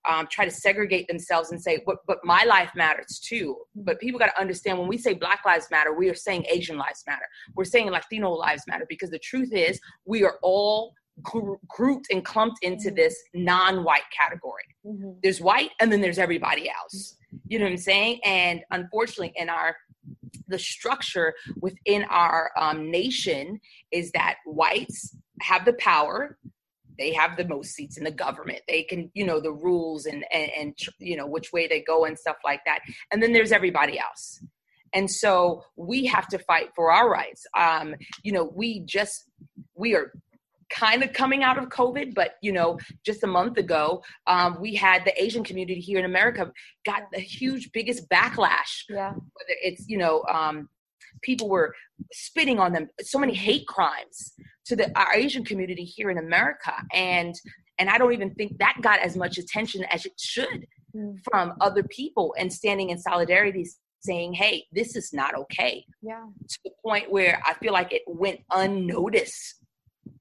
um, try to segregate themselves and say, but, but my life matters too. But people got to understand when we say Black Lives Matter, we are saying Asian lives matter. We're saying Latino lives matter because the truth is we are all gr- grouped and clumped into mm-hmm. this non-white category. Mm-hmm. There's white and then there's everybody else. You know what I'm saying? And unfortunately, in our the structure within our um, nation is that whites have the power they have the most seats in the government. They can you know the rules and, and and you know which way they go and stuff like that. And then there's everybody else. And so we have to fight for our rights. Um you know we just we are kind of coming out of COVID, but you know, just a month ago, um, we had the Asian community here in America got the huge, biggest backlash. Yeah. Whether it's you know, um, people were spitting on them, so many hate crimes to the our Asian community here in America, and and I don't even think that got as much attention as it should mm. from other people and standing in solidarity saying, hey, this is not okay. Yeah. To the point where I feel like it went unnoticed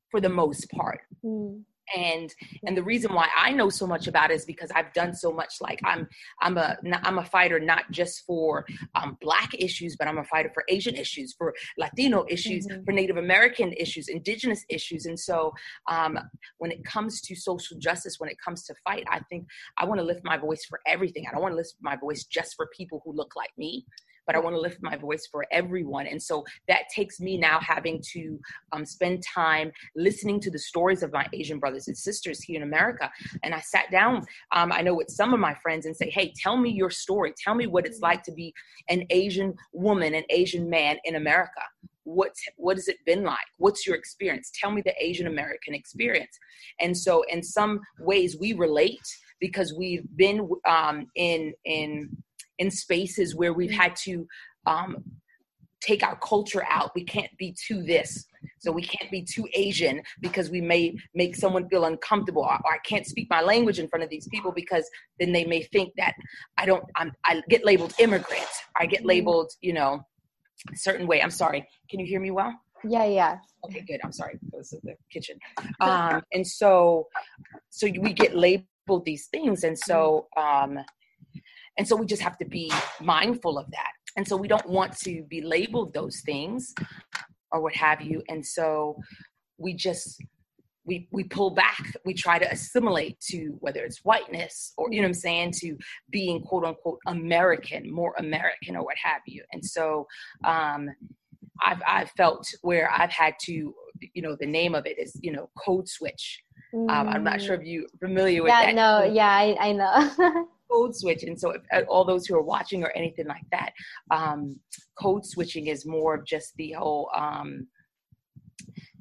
for the most part. Mm. And and the reason why I know so much about it is because I've done so much. Like I'm I'm a I'm a fighter not just for um, Black issues, but I'm a fighter for Asian issues, for Latino issues, mm-hmm. for Native American issues, Indigenous issues. And so um, when it comes to social justice, when it comes to fight, I think I want to lift my voice for everything. I don't want to lift my voice just for people who look like me but I want to lift my voice for everyone. And so that takes me now having to um, spend time listening to the stories of my Asian brothers and sisters here in America. And I sat down, um, I know with some of my friends and say, hey, tell me your story. Tell me what it's like to be an Asian woman, an Asian man in America what what has it been like what's your experience tell me the asian american experience and so in some ways we relate because we've been um, in in in spaces where we've had to um, take our culture out. We can't be too this. So we can't be too Asian because we may make someone feel uncomfortable. Or, I can't speak my language in front of these people because then they may think that I don't. I'm, I get labeled immigrant. I get mm-hmm. labeled, you know, a certain way. I'm sorry. Can you hear me well? Yeah, yeah. Okay, good. I'm sorry. It was the kitchen. [laughs] Um, and so, so we get labeled these things, and so um, and so we just have to be mindful of that. And so we don't want to be labeled those things or what have you. And so we just we we pull back we try to assimilate to whether it's whiteness or you know i'm saying to being quote unquote american more american or what have you and so um i've i've felt where i've had to you know the name of it is you know code switch mm. um, i'm not sure if you're familiar with yeah, that no yeah i, I know [laughs] code switch. And so, if, uh, all those who are watching or anything like that, um, code switching is more of just the whole, um,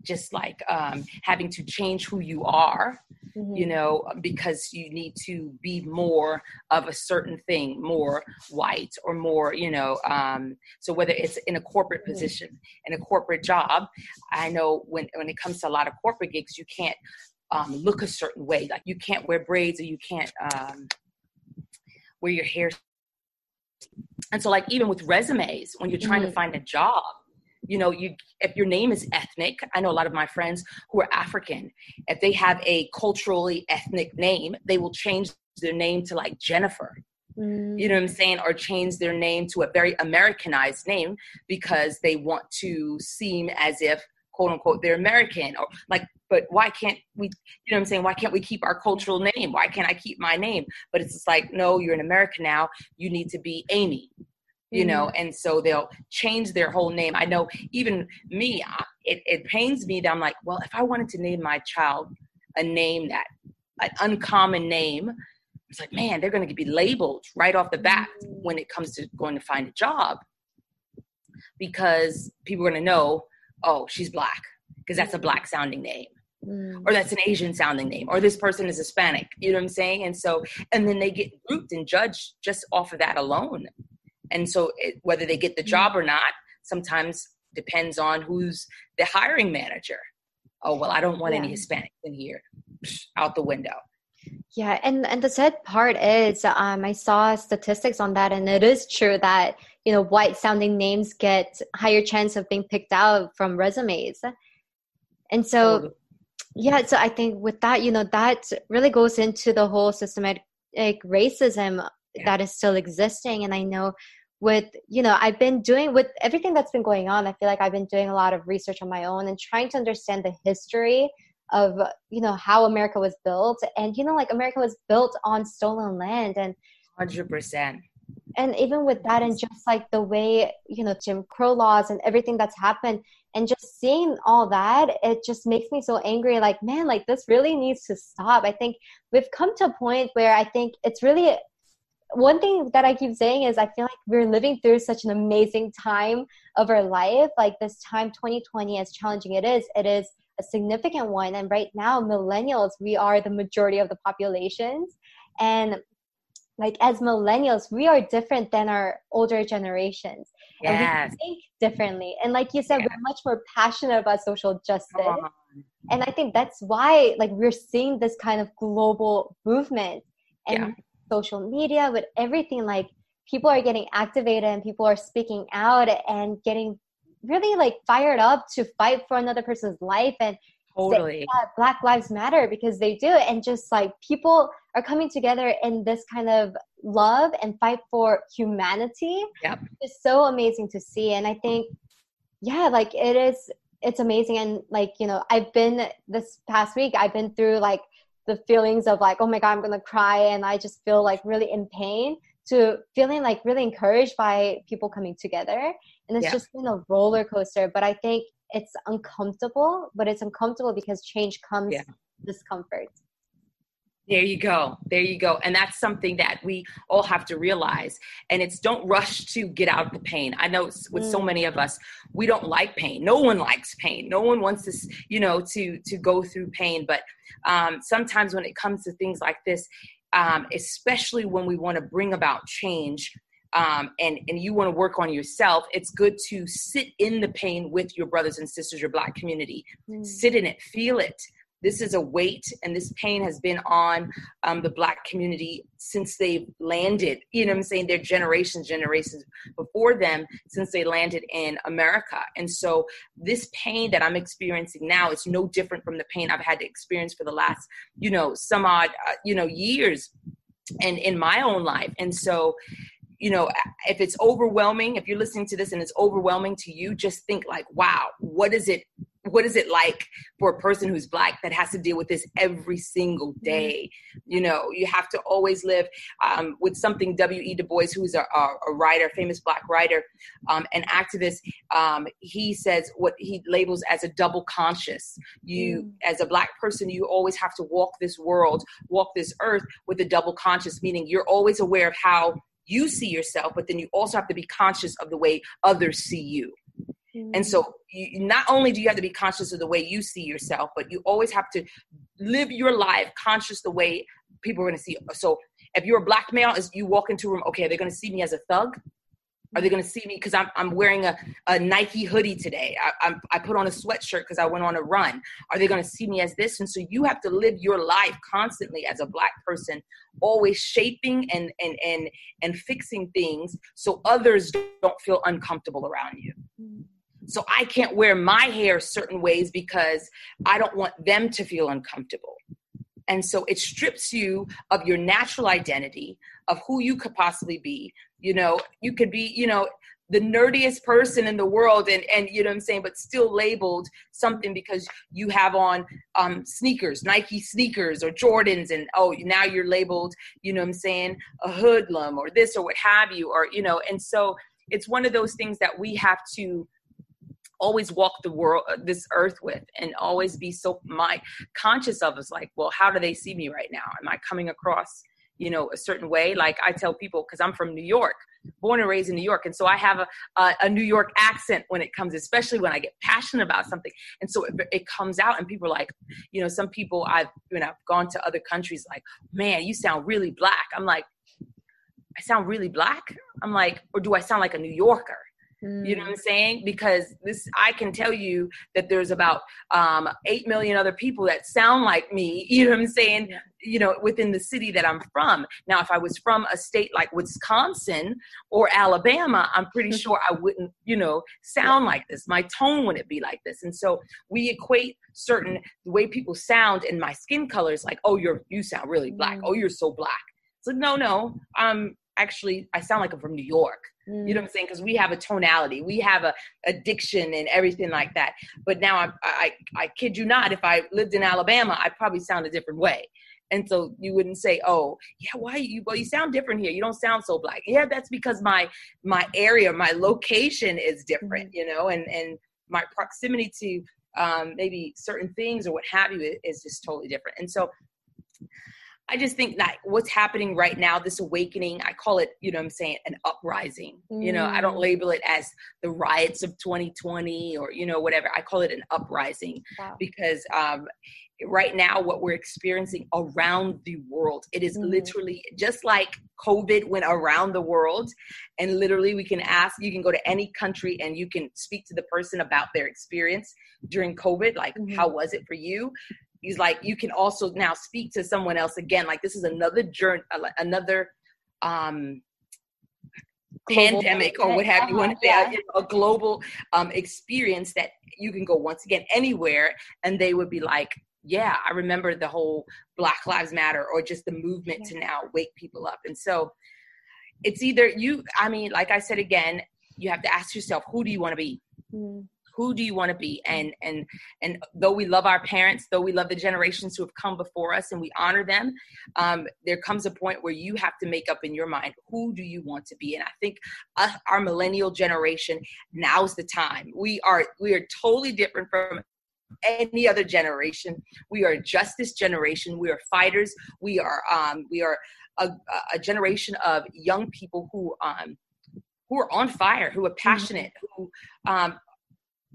just like um, having to change who you are. Mm-hmm. You know, because you need to be more of a certain thing, more white or more, you know. Um, so whether it's in a corporate mm-hmm. position, in a corporate job, I know when when it comes to a lot of corporate gigs, you can't um, look a certain way. Like you can't wear braids or you can't um, where your hair and so like even with resumes when you're trying mm-hmm. to find a job you know you if your name is ethnic i know a lot of my friends who are african if they have a culturally ethnic name they will change their name to like jennifer mm. you know what i'm saying or change their name to a very americanized name because they want to seem as if quote unquote they're American or like but why can't we you know what I'm saying? Why can't we keep our cultural name? Why can't I keep my name? But it's just like no you're an American now. You need to be Amy you mm-hmm. know and so they'll change their whole name. I know even me it, it pains me that I'm like well if I wanted to name my child a name that an uncommon name it's like man they're going to be labeled right off the bat when it comes to going to find a job. Because people are going to know oh, she's black because that's a black sounding name. Mm. Or that's an Asian sounding name, or this person is Hispanic. You know what I'm saying? And so, and then they get grouped and judged just off of that alone. And so, it, whether they get the mm. job or not, sometimes depends on who's the hiring manager. Oh well, I don't want yeah. any Hispanics in here. Out the window. Yeah, and and the sad part is, um, I saw statistics on that, and it is true that you know white sounding names get higher chance of being picked out from resumes. And so yeah so i think with that you know that really goes into the whole systematic racism yeah. that is still existing. And i know with you know i've been doing with everything that's been going on i feel like i've been doing a lot of research on my own and trying to understand the history of you know how america was built. And you know like america was built on stolen land and 100% and even with that and just like the way you know jim crow laws and everything that's happened and just seeing all that it just makes me so angry. Like man like this really needs to stop. I think we've come to a point where i think it's really one thing that i keep saying is i feel like we're living through such an amazing time of our life. Like this time 2020 as challenging it is it is a significant one. And right now millennials we are the majority of the populations. And like as millennials we are different than our older generations yes. and we think differently and like you said yes. we're much more passionate about social justice and i think that's why like we're seeing this kind of global movement and yeah. social media with everything like people are getting activated and people are speaking out and getting really like fired up to fight for another person's life and totally black lives matter because they do and just like people are coming together in this kind of love and fight for humanity yep. it's so amazing to see and i think yeah like it is it's amazing and like you know i've been this past week i've been through like the feelings of like oh my god i'm gonna cry and i just feel like really in pain to feeling like really encouraged by people coming together and it's yeah. just been a roller coaster but i think it's uncomfortable, but it's uncomfortable because change comes yeah. discomfort. There you go. There you go. And that's something that we all have to realize. And it's don't rush to get out of the pain. I know with mm. so many of us, we don't like pain. No one likes pain. No one wants us, you know, to to go through pain. But um, sometimes when it comes to things like this, um, especially when we want to bring about change, um, and and you want to work on yourself, it's good to sit in the pain with your brothers and sisters, your Black community. Mm. Sit in it, feel it. This is a weight, and this pain has been on um, the Black community since they landed. You know what I'm saying? Their generations, generations before them, since they landed in America. And so, this pain that I'm experiencing now is no different from the pain I've had to experience for the last, you know, some odd, uh, you know, years, and in my own life. And so, you know if it's overwhelming if you're listening to this and it's overwhelming to you just think like wow what is it what is it like for a person who's black that has to deal with this every single mm-hmm. day you know you have to always live um, with something w.e du bois who's a, a writer famous black writer um, an activist um, he says what he labels as a double conscious you mm. as a black person you always have to walk this world walk this earth with a double conscious meaning you're always aware of how you see yourself, but then you also have to be conscious of the way others see you. Mm-hmm. And so, you, not only do you have to be conscious of the way you see yourself, but you always have to live your life conscious the way people are going to see. You. So, if you're a black male, as you walk into a room, okay, they're going to see me as a thug. Are they going to see me because I'm, I'm wearing a, a Nike hoodie today? I, I'm, I put on a sweatshirt because I went on a run. Are they going to see me as this? And so you have to live your life constantly as a black person, always shaping and and and and fixing things so others don't feel uncomfortable around you. So I can't wear my hair certain ways because I don't want them to feel uncomfortable. And so it strips you of your natural identity, of who you could possibly be. You know, you could be, you know, the nerdiest person in the world and and you know what i'm saying but still labeled something because you have on um sneakers nike sneakers or jordans and oh now you're labeled you know what i'm saying a hoodlum or this or what have you or you know and so it's one of those things that we have to always walk the world uh, this earth with and always be so my conscious of is like well how do they see me right now? Am i coming across you know a certain way. Like i tell people because i'm from new york born and raised in new york and so i have a, a, a, new york accent when it comes especially when i get passionate about something. And so it, it comes out and people are like you know some people i've you know i've gone to other countries like man you sound really black. I'm like i sound really black? I'm like or do i sound like a new yorker you know what I'm mm. saying? Because this, I can tell you that there's about um, eight million other people that sound like me. [laughs] You know what I'm saying? Yeah. You know, within the city that I'm from. Now, if I was from a state like Wisconsin or Alabama, I'm pretty [laughs] sure I wouldn't, you know, sound like this. My tone wouldn't be like this. And so we equate certain the way people sound and my skin color is like, oh, you're you sound really black. Mm. Oh, you're so black. It's like, no, no, I'm actually I sound like I'm from New York. Mm. You know what I'm saying? Because we have a tonality, we have a addiction and everything like that. But now I, I, I kid you not, if I lived in Alabama, I'd probably sound a different way. And so you wouldn't say, "Oh, yeah, why you? Well, you sound different here. You don't sound so black." Yeah, that's because my my area, my location is different, mm-hmm. you know, and and my proximity to um, maybe certain things or what have you is just totally different. And so I just think that what's happening right now, this awakening, I call it, you know I'm saying, an uprising. Mm. You know, I don't mm. label it as the riots of 2020 or, you know, whatever. I call it an uprising wow. because um, right now, what we're experiencing around the world, it is mm. literally just like COVID went around the world. And literally, we can ask, you can go to any country and you can speak to the person about their experience during COVID. Like, mm-hmm. how was it for you? He's like you can also now speak to someone else again. Like this is another journey another um global pandemic or what have you. Want to say a global um experience that you can go once again anywhere and they would be like yeah i remember the whole black lives matter or just the movement yeah. to now wake people up. And so it's either you i mean like i said again you have to ask yourself who do you want to be? Mm who do you want to be and and and though we love our parents though we love the generations who have come before us and we honor them um, there comes a point where you have to make up in your mind who do you want to be and i think uh, our millennial generation now's the time we are we are totally different from any other generation. We are justice generation. We are fighters. We are um, we are a, a, generation of young people who um, who are on fire, who are mm-hmm. passionate, who um,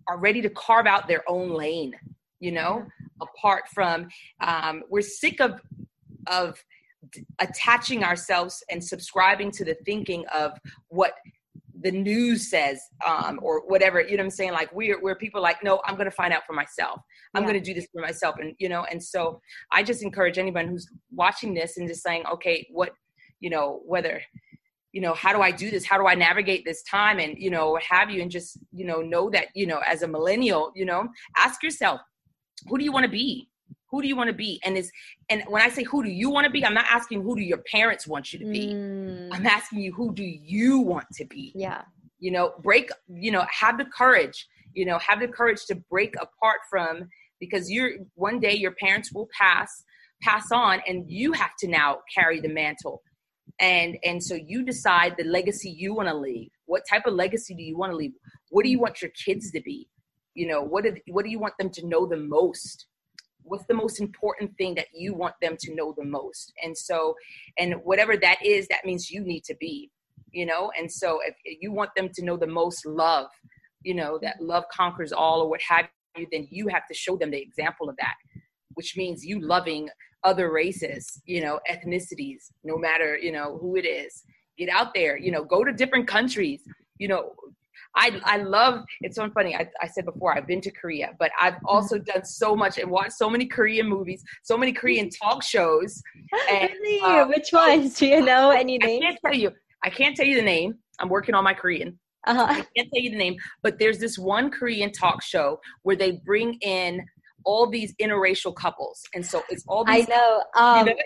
are ready to carve out their own lane you know apart from um, we're sick of of attaching ourselves and subscribing to the thinking of what the news says um, or whatever you know what i'm saying? Like we're where people like no i'm to find out for myself. I'm yeah. to do this for myself and you know and so i just encourage anyone who's watching this and just saying okay what you know whether you know how do i do this? How do i navigate this time and you know what have you? And just you know know that you know as a millennial you know ask yourself who do you want to be? Who do you want to be? And is and when i say who do you want to be i'm not asking who do your parents want you to be. Mm. i'm asking you who do you want to be? Yeah. You know break you know have the courage you know have the courage to break apart from because you're one day your parents will pass pass on and you have to now carry the mantle and and so you decide the legacy you want to leave. What type of legacy do you want to leave? What do you want your kids to be? You know what do, what do you want them to know the most? What's the most important thing that you want them to know the most? And so and whatever that is that means you need to be you know? And so if you want them to know the most love you know that love conquers all or what have you then you have to show them the example of that which means you loving other races, you know, ethnicities, no matter, you know, who it is. Get out there, you know, go to different countries. You know, I I love it's so funny. I, I said before I've been to Korea, but I've mm-hmm. also done so much and watched so many Korean movies, so many Korean [laughs] talk shows. [laughs] And, really? Um, Which ones? Do you know any names? I can't tell you. I can't tell you the name. I'm working on my Korean. Uh-huh. I can't tell you the name, but there's this one Korean talk show where they bring in all these interracial couples, and so it's all. These, I know. Um, you know?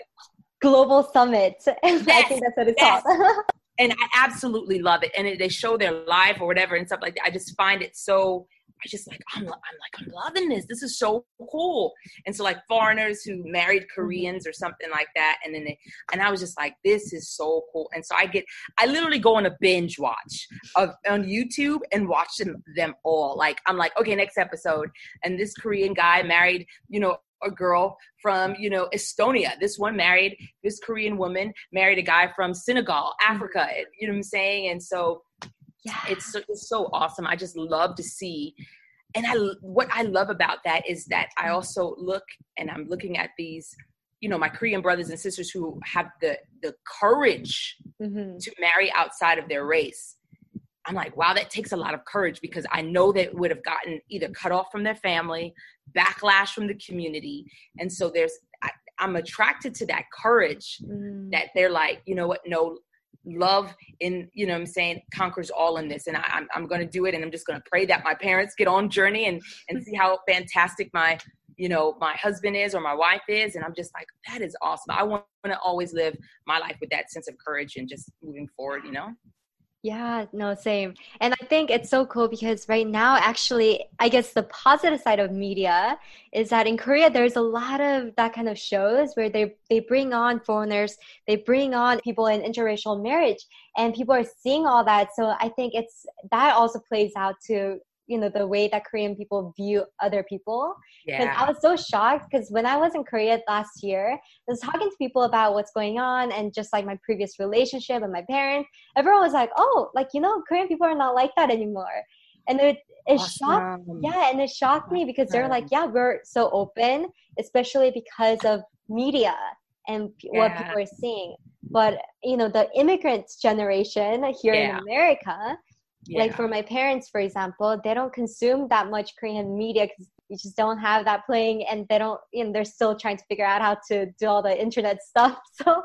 Global Summit. Yes, [laughs] I think that's what it's yes. called. [laughs] and I absolutely love it. And it, they show their life or whatever and stuff like that. I just find it so. I just like I'm, I'm like I'm loving this. This is so cool. And so like foreigners who married Mm-hmm. Koreans or something like that, and then they, and I was just like, this is so cool. And so I get I literally go on a binge watch of on YouTube and watch them them all. Like I'm like, okay, next episode, and this Korean guy married, you know, a girl from you know Estonia. This one married this Korean woman married a guy from Senegal, Africa. You know what I'm saying? And so Yeah. it's so, it's so awesome. I just love to see. And I what I love about that is that I also look and I'm looking at these, you know, my Korean brothers and sisters who have the the courage Mhm. to marry outside of their race. I'm like, wow, that takes a lot of courage because I know they would have gotten either cut off from their family, backlash from the community. And so there's, I, I'm attracted to that courage Mm. that they're like, you know what, no, love in, you know I'm saying, conquers all in this. And I, I'm, I'm going to do it. And I'm just going to pray that my parents get on journey and, and see how fantastic my, you know, my husband is or my wife is. And I'm just like, that is awesome. I want to always live my life with that sense of courage and just moving forward, you know? Yeah, no, same. And I think it's so cool because right now, actually, I guess the positive side of media is that in Korea, there's a lot of that kind of shows where they they bring on foreigners, they bring on people in interracial marriage, and people are seeing all that. So I think it's that also plays out to you know the way that Korean people view other people. Because Yeah. I was so shocked because when I was in Korea last year, I was talking to people about what's going on and just like my previous relationship and my parents. Everyone was like, "Oh, like you know, Korean people are not like that anymore," and it it shocked. Yeah, and it shocked me because they're like, "Yeah, we're so open, especially because of media and p- what people are seeing." But you know, the immigrant generation here Yeah. in America, Yeah. like for my parents for example they don't consume that much korean media because you just don't have that playing and they don't you know they're still trying to figure out how to do all the internet [laughs] stuff so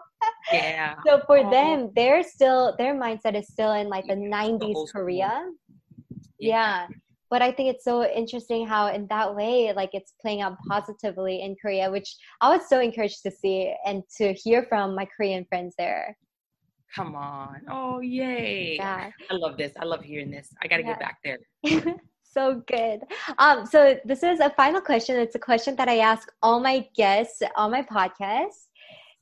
yeah. so for Oh. them they're still their mindset is still in like the Yeah, 90s old school. korea yeah but i think it's so interesting how in that way like it's playing out positively in korea which i was so encouraged to see and to hear from my korean friends there Come on. Oh, yay. yeah I love this. I love hearing this. I got to Yeah. get back there. [laughs] so good. Um, so this is a final question. It's a question that I ask all my guests on my podcast.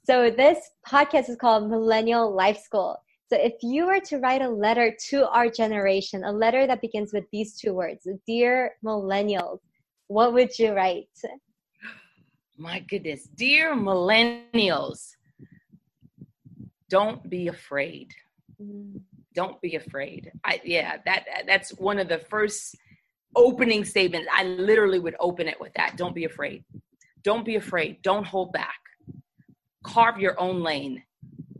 So this podcast is called Millennial Life School. So if you were to write a letter to our generation, a letter that begins with these two words, dear millennials, what would you write? [gasps] My goodness. Dear millennials, don't be afraid. Mm-hmm. Don't be afraid. I yeah, that that's one of the first opening statements. I literally would open it with that. Don't be afraid. Don't be afraid. Don't hold back. Carve your own lane.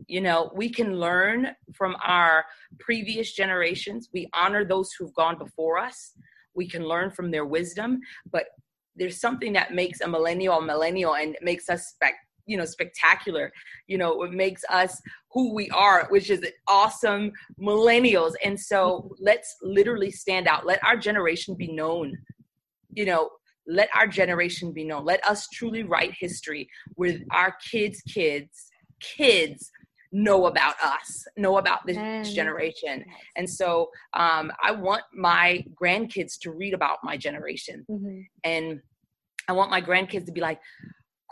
You know, we can learn from our previous generations. We honor those who've gone before us. We can learn from their wisdom, but there's something that makes a millennial a millennial and makes us spec you know spectacular you know it makes us who we are which is awesome millennials. And so let's literally stand out. Let our generation be known. You know let our generation be known. Let us truly write history with our kids kids kids know about us know about this Amen. generation. and so um, i want my grandkids to read about my generation. Mhm. and I want my grandkids to be like,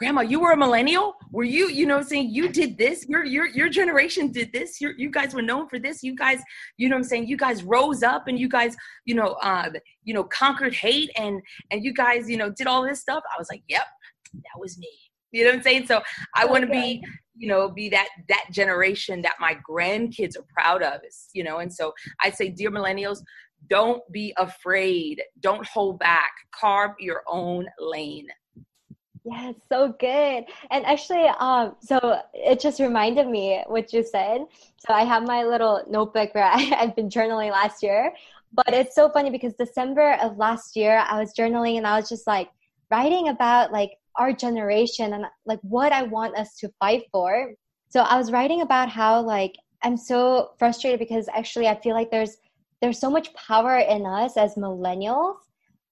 Grandma, you were a millennial? Were you, you know, I'm saying you did this? Your your your generation did this. Your, you guys were known for this. You guys, you know, what I'm saying you guys rose up and you guys, you know, uh, you know, conquered hate and and you guys, you know, did all this stuff. I was like, Yep, that was me. You know what I'm saying? So I want to be, you know, be that that generation that my grandkids are proud of. Is you know, and so I say, dear millennials, don't be afraid. Don't hold back. Carve your own lane. Yeah, so good. And actually, um, so it just reminded me what you said. So I have my little notebook where [laughs] I, I've been journaling last year. But it's so funny because December of last year, I was journaling and I was just like writing about like our generation and like what I want us to fight for. So I was writing about how like I'm so frustrated because actually I feel like there's there's so much power in us as millennials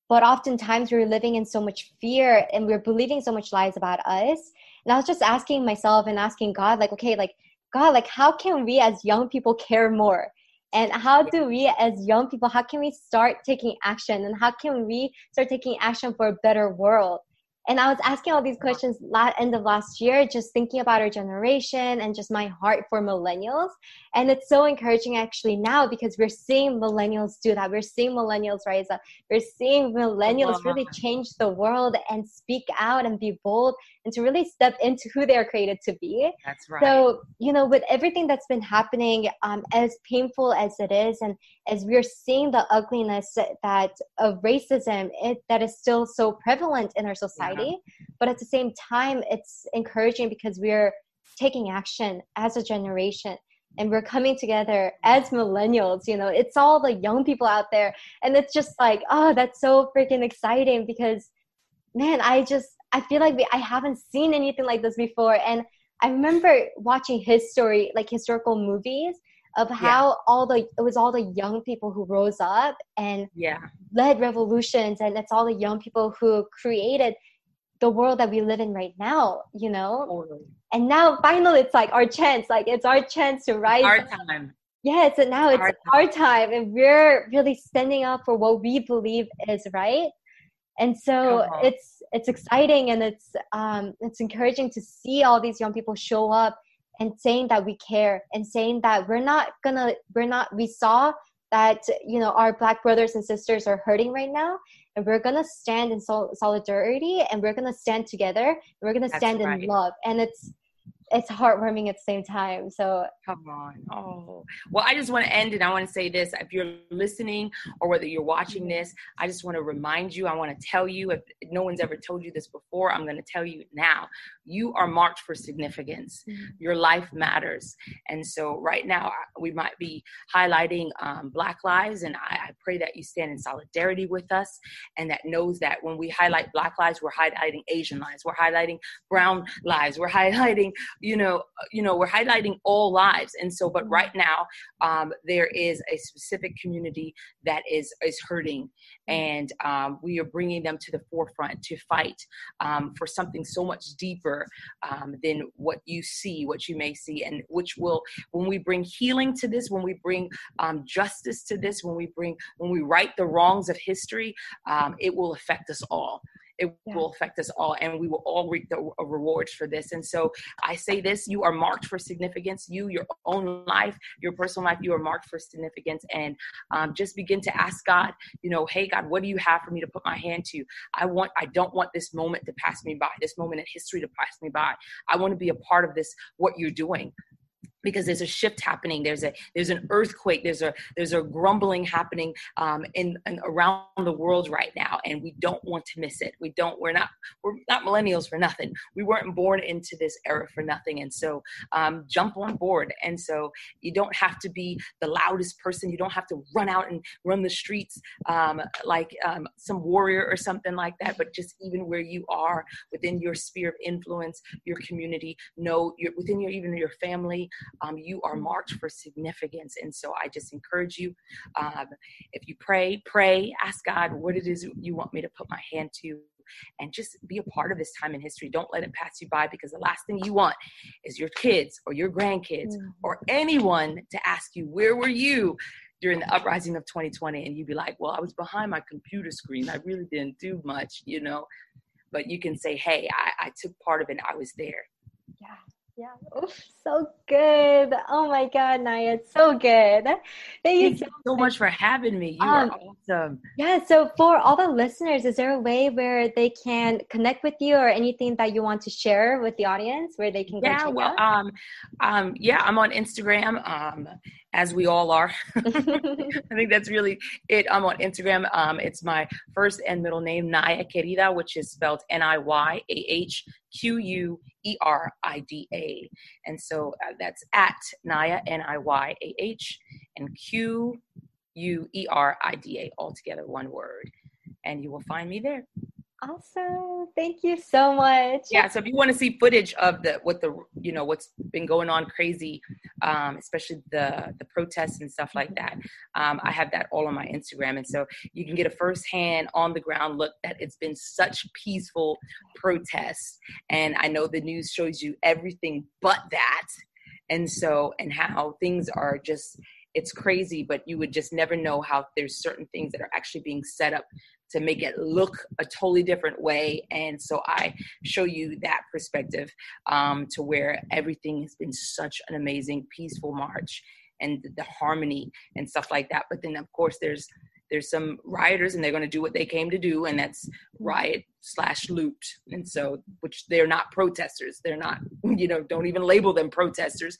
but oftentimes we're living in so much fear and we're believing so much lies about us and i was just asking myself and asking god like okay like God, like how can we as young people care more? And how do we as young people, how can we start taking action? And how can we start taking action for a better world? And I was asking all these questions la- end of last year, just thinking about our generation and just my heart for millennials. And it's so encouraging actually now because we're seeing millennials do that. We're seeing millennials rise up. We're seeing millennials really change the world and speak out and be bold and to really step into who they're created to be. That's right. So, you know, with everything that's been happening, um, as painful as it is, and as we're seeing the ugliness that of racism it, that is still so prevalent in our society, yeah. but at the same time, it's encouraging because we're taking action as a generation and we're coming together as millennials you know it's all the young people out there and it's just like oh that's so freaking exciting because man i just I feel like we, I haven't seen anything like this before. And I remember watching his story, like historical movies of how yeah. all the it was all the young people who rose up and yeah led revolutions and it's all the young people who created the world that we live in right now you know totally. and now finally it's like our chance like it's our chance to rise our time yes and now it's our time. our time and we're really standing up for what we believe is right and so it's it's exciting and it's um, it's encouraging to see all these young people show up and saying that we care and saying that we're not gonna we're not we saw that you know our black brothers and sisters are hurting right now and we're gonna stand in sol- solidarity and we're gonna stand together and we're gonna stand right. in love and it's it's heartwarming at the same time. So come on. Oh, well, I just want to end and I want to say this. If you're listening or whether you're watching this, I just want to remind you, I want to tell you, if no one's ever told you this before, I'm going to tell you now. You are marked for significance. Mm-hmm. Your life matters. And so right now we might be highlighting um, Black lives. And I, I pray that you stand in solidarity with us and that knows that when we highlight Black lives, we're highlighting Asian lives, we're highlighting brown lives, we're highlighting you know you know we're highlighting all lives. And so but right now um, there is a specific community that is is hurting. And um, we are bringing them to the forefront to fight um, for something so much deeper um, than what you see what you may see and which will when we bring healing to this when we bring um, justice to this when we bring when we right the wrongs of history um, it will affect us all it yeah. will affect us all and we will all reap the rewards for this and so i say this you are marked for significance you your own life your personal life you are marked for significance and um, just begin to ask god you know hey god what do you have for me to put my hand to? I want i don't want this moment to pass me by this moment in history to pass me by. I want to be a part of this what you're doing because there's a shift happening. There's a there's an earthquake. There's a there's a grumbling happening um, in, in around the world right now and we don't want to miss it. We don't we're not we're not millennials for nothing. We weren't born into this era for nothing and so um, jump on board. And so you don't have to be the loudest person. You don't have to run out and run the streets um, like um, some warrior or something like that but just even where you are within your sphere of influence your community know your within your even your family um, you are marked for significance. And so I just encourage you um, if you pray, pray, ask God what it is you want me to put my hand to. And just be a part of this time in history. Don't let it pass you by because the last thing you want is your kids or your grandkids mm-hmm. or anyone to ask you, Where were you? during the uprising of 2020 and you'd be like well i was behind my computer screen i really didn't do much you know but you can say hey i, I took part of it i was there yeah yeah. Oh, so good. Oh my God, Niyah, it's so good. Thank, Thank you so, so much for having me. You um, are awesome. Yeah. So for all the listeners, is there a way where they can connect with you or anything that you want to share with the audience where they can yeah, well, out? um, um, yeah, I'm on Instagram. Um, as we all are. [laughs] [laughs] I think that's really it. I'm on Instagram. Um, it's my first and middle name, Niyah Querida, which is spelled N I Y A H Q U E R I D A. And so uh, that's at Niyah, N I Y A H, and Q U E R I D A, all together, one word. And you will find me there. Awesome. Thank you so much. Yeah. So if you want to see footage of the what the you know what's been going on crazy, um, especially the the protests and stuff like that, um, I have that all on my Instagram, and so you can get a first hand on the ground look that it's been such peaceful protests, and I know the news shows you everything but that and so and how things are just it's crazy but you would just never know how there's certain things that are actually being set up to make it look a totally different way. And so i show you that perspective um, to where everything has been such an amazing peaceful march and the harmony and stuff like that. But then of course there's there's some rioters and they're going to do what they came to do and that's riot slash loot. And so which they're not protesters. They're not [laughs] you know don't even label them protesters.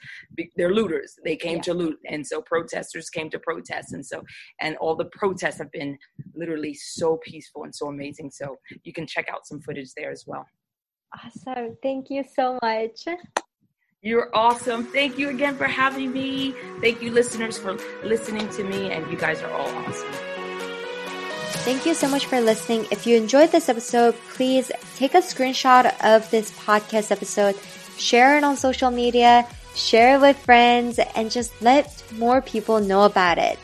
They're looters. They came yeah. to loot. And so protesters came to protest. And so and all the protests have been literally so peaceful and so amazing. So you can check out some footage there as well. Awesome. Thank you so much. You're awesome. Thank you again for having me. Thank you, listeners, for listening to me, and you guys are all awesome. Thank you so much for listening. If you enjoyed this episode, please take a screenshot of this podcast episode, share it on social media, share it with friends, and just let more people know about it.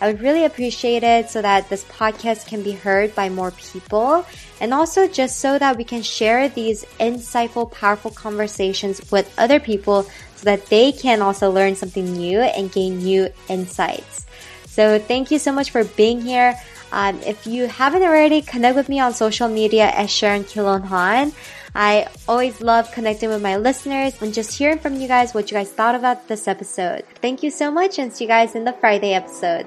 I would really appreciate it so that this podcast can be heard by more people and also just so that we can share these insightful, powerful conversations with other people so that they can also learn something new and gain new insights. So thank you so much for being here. Um, if you haven't already, connect with me on social media at Sharon Kilon Han. I always love connecting with my listeners and just hearing from you guys what you guys thought about this episode. Thank you so much and see you guys in the Friday episode.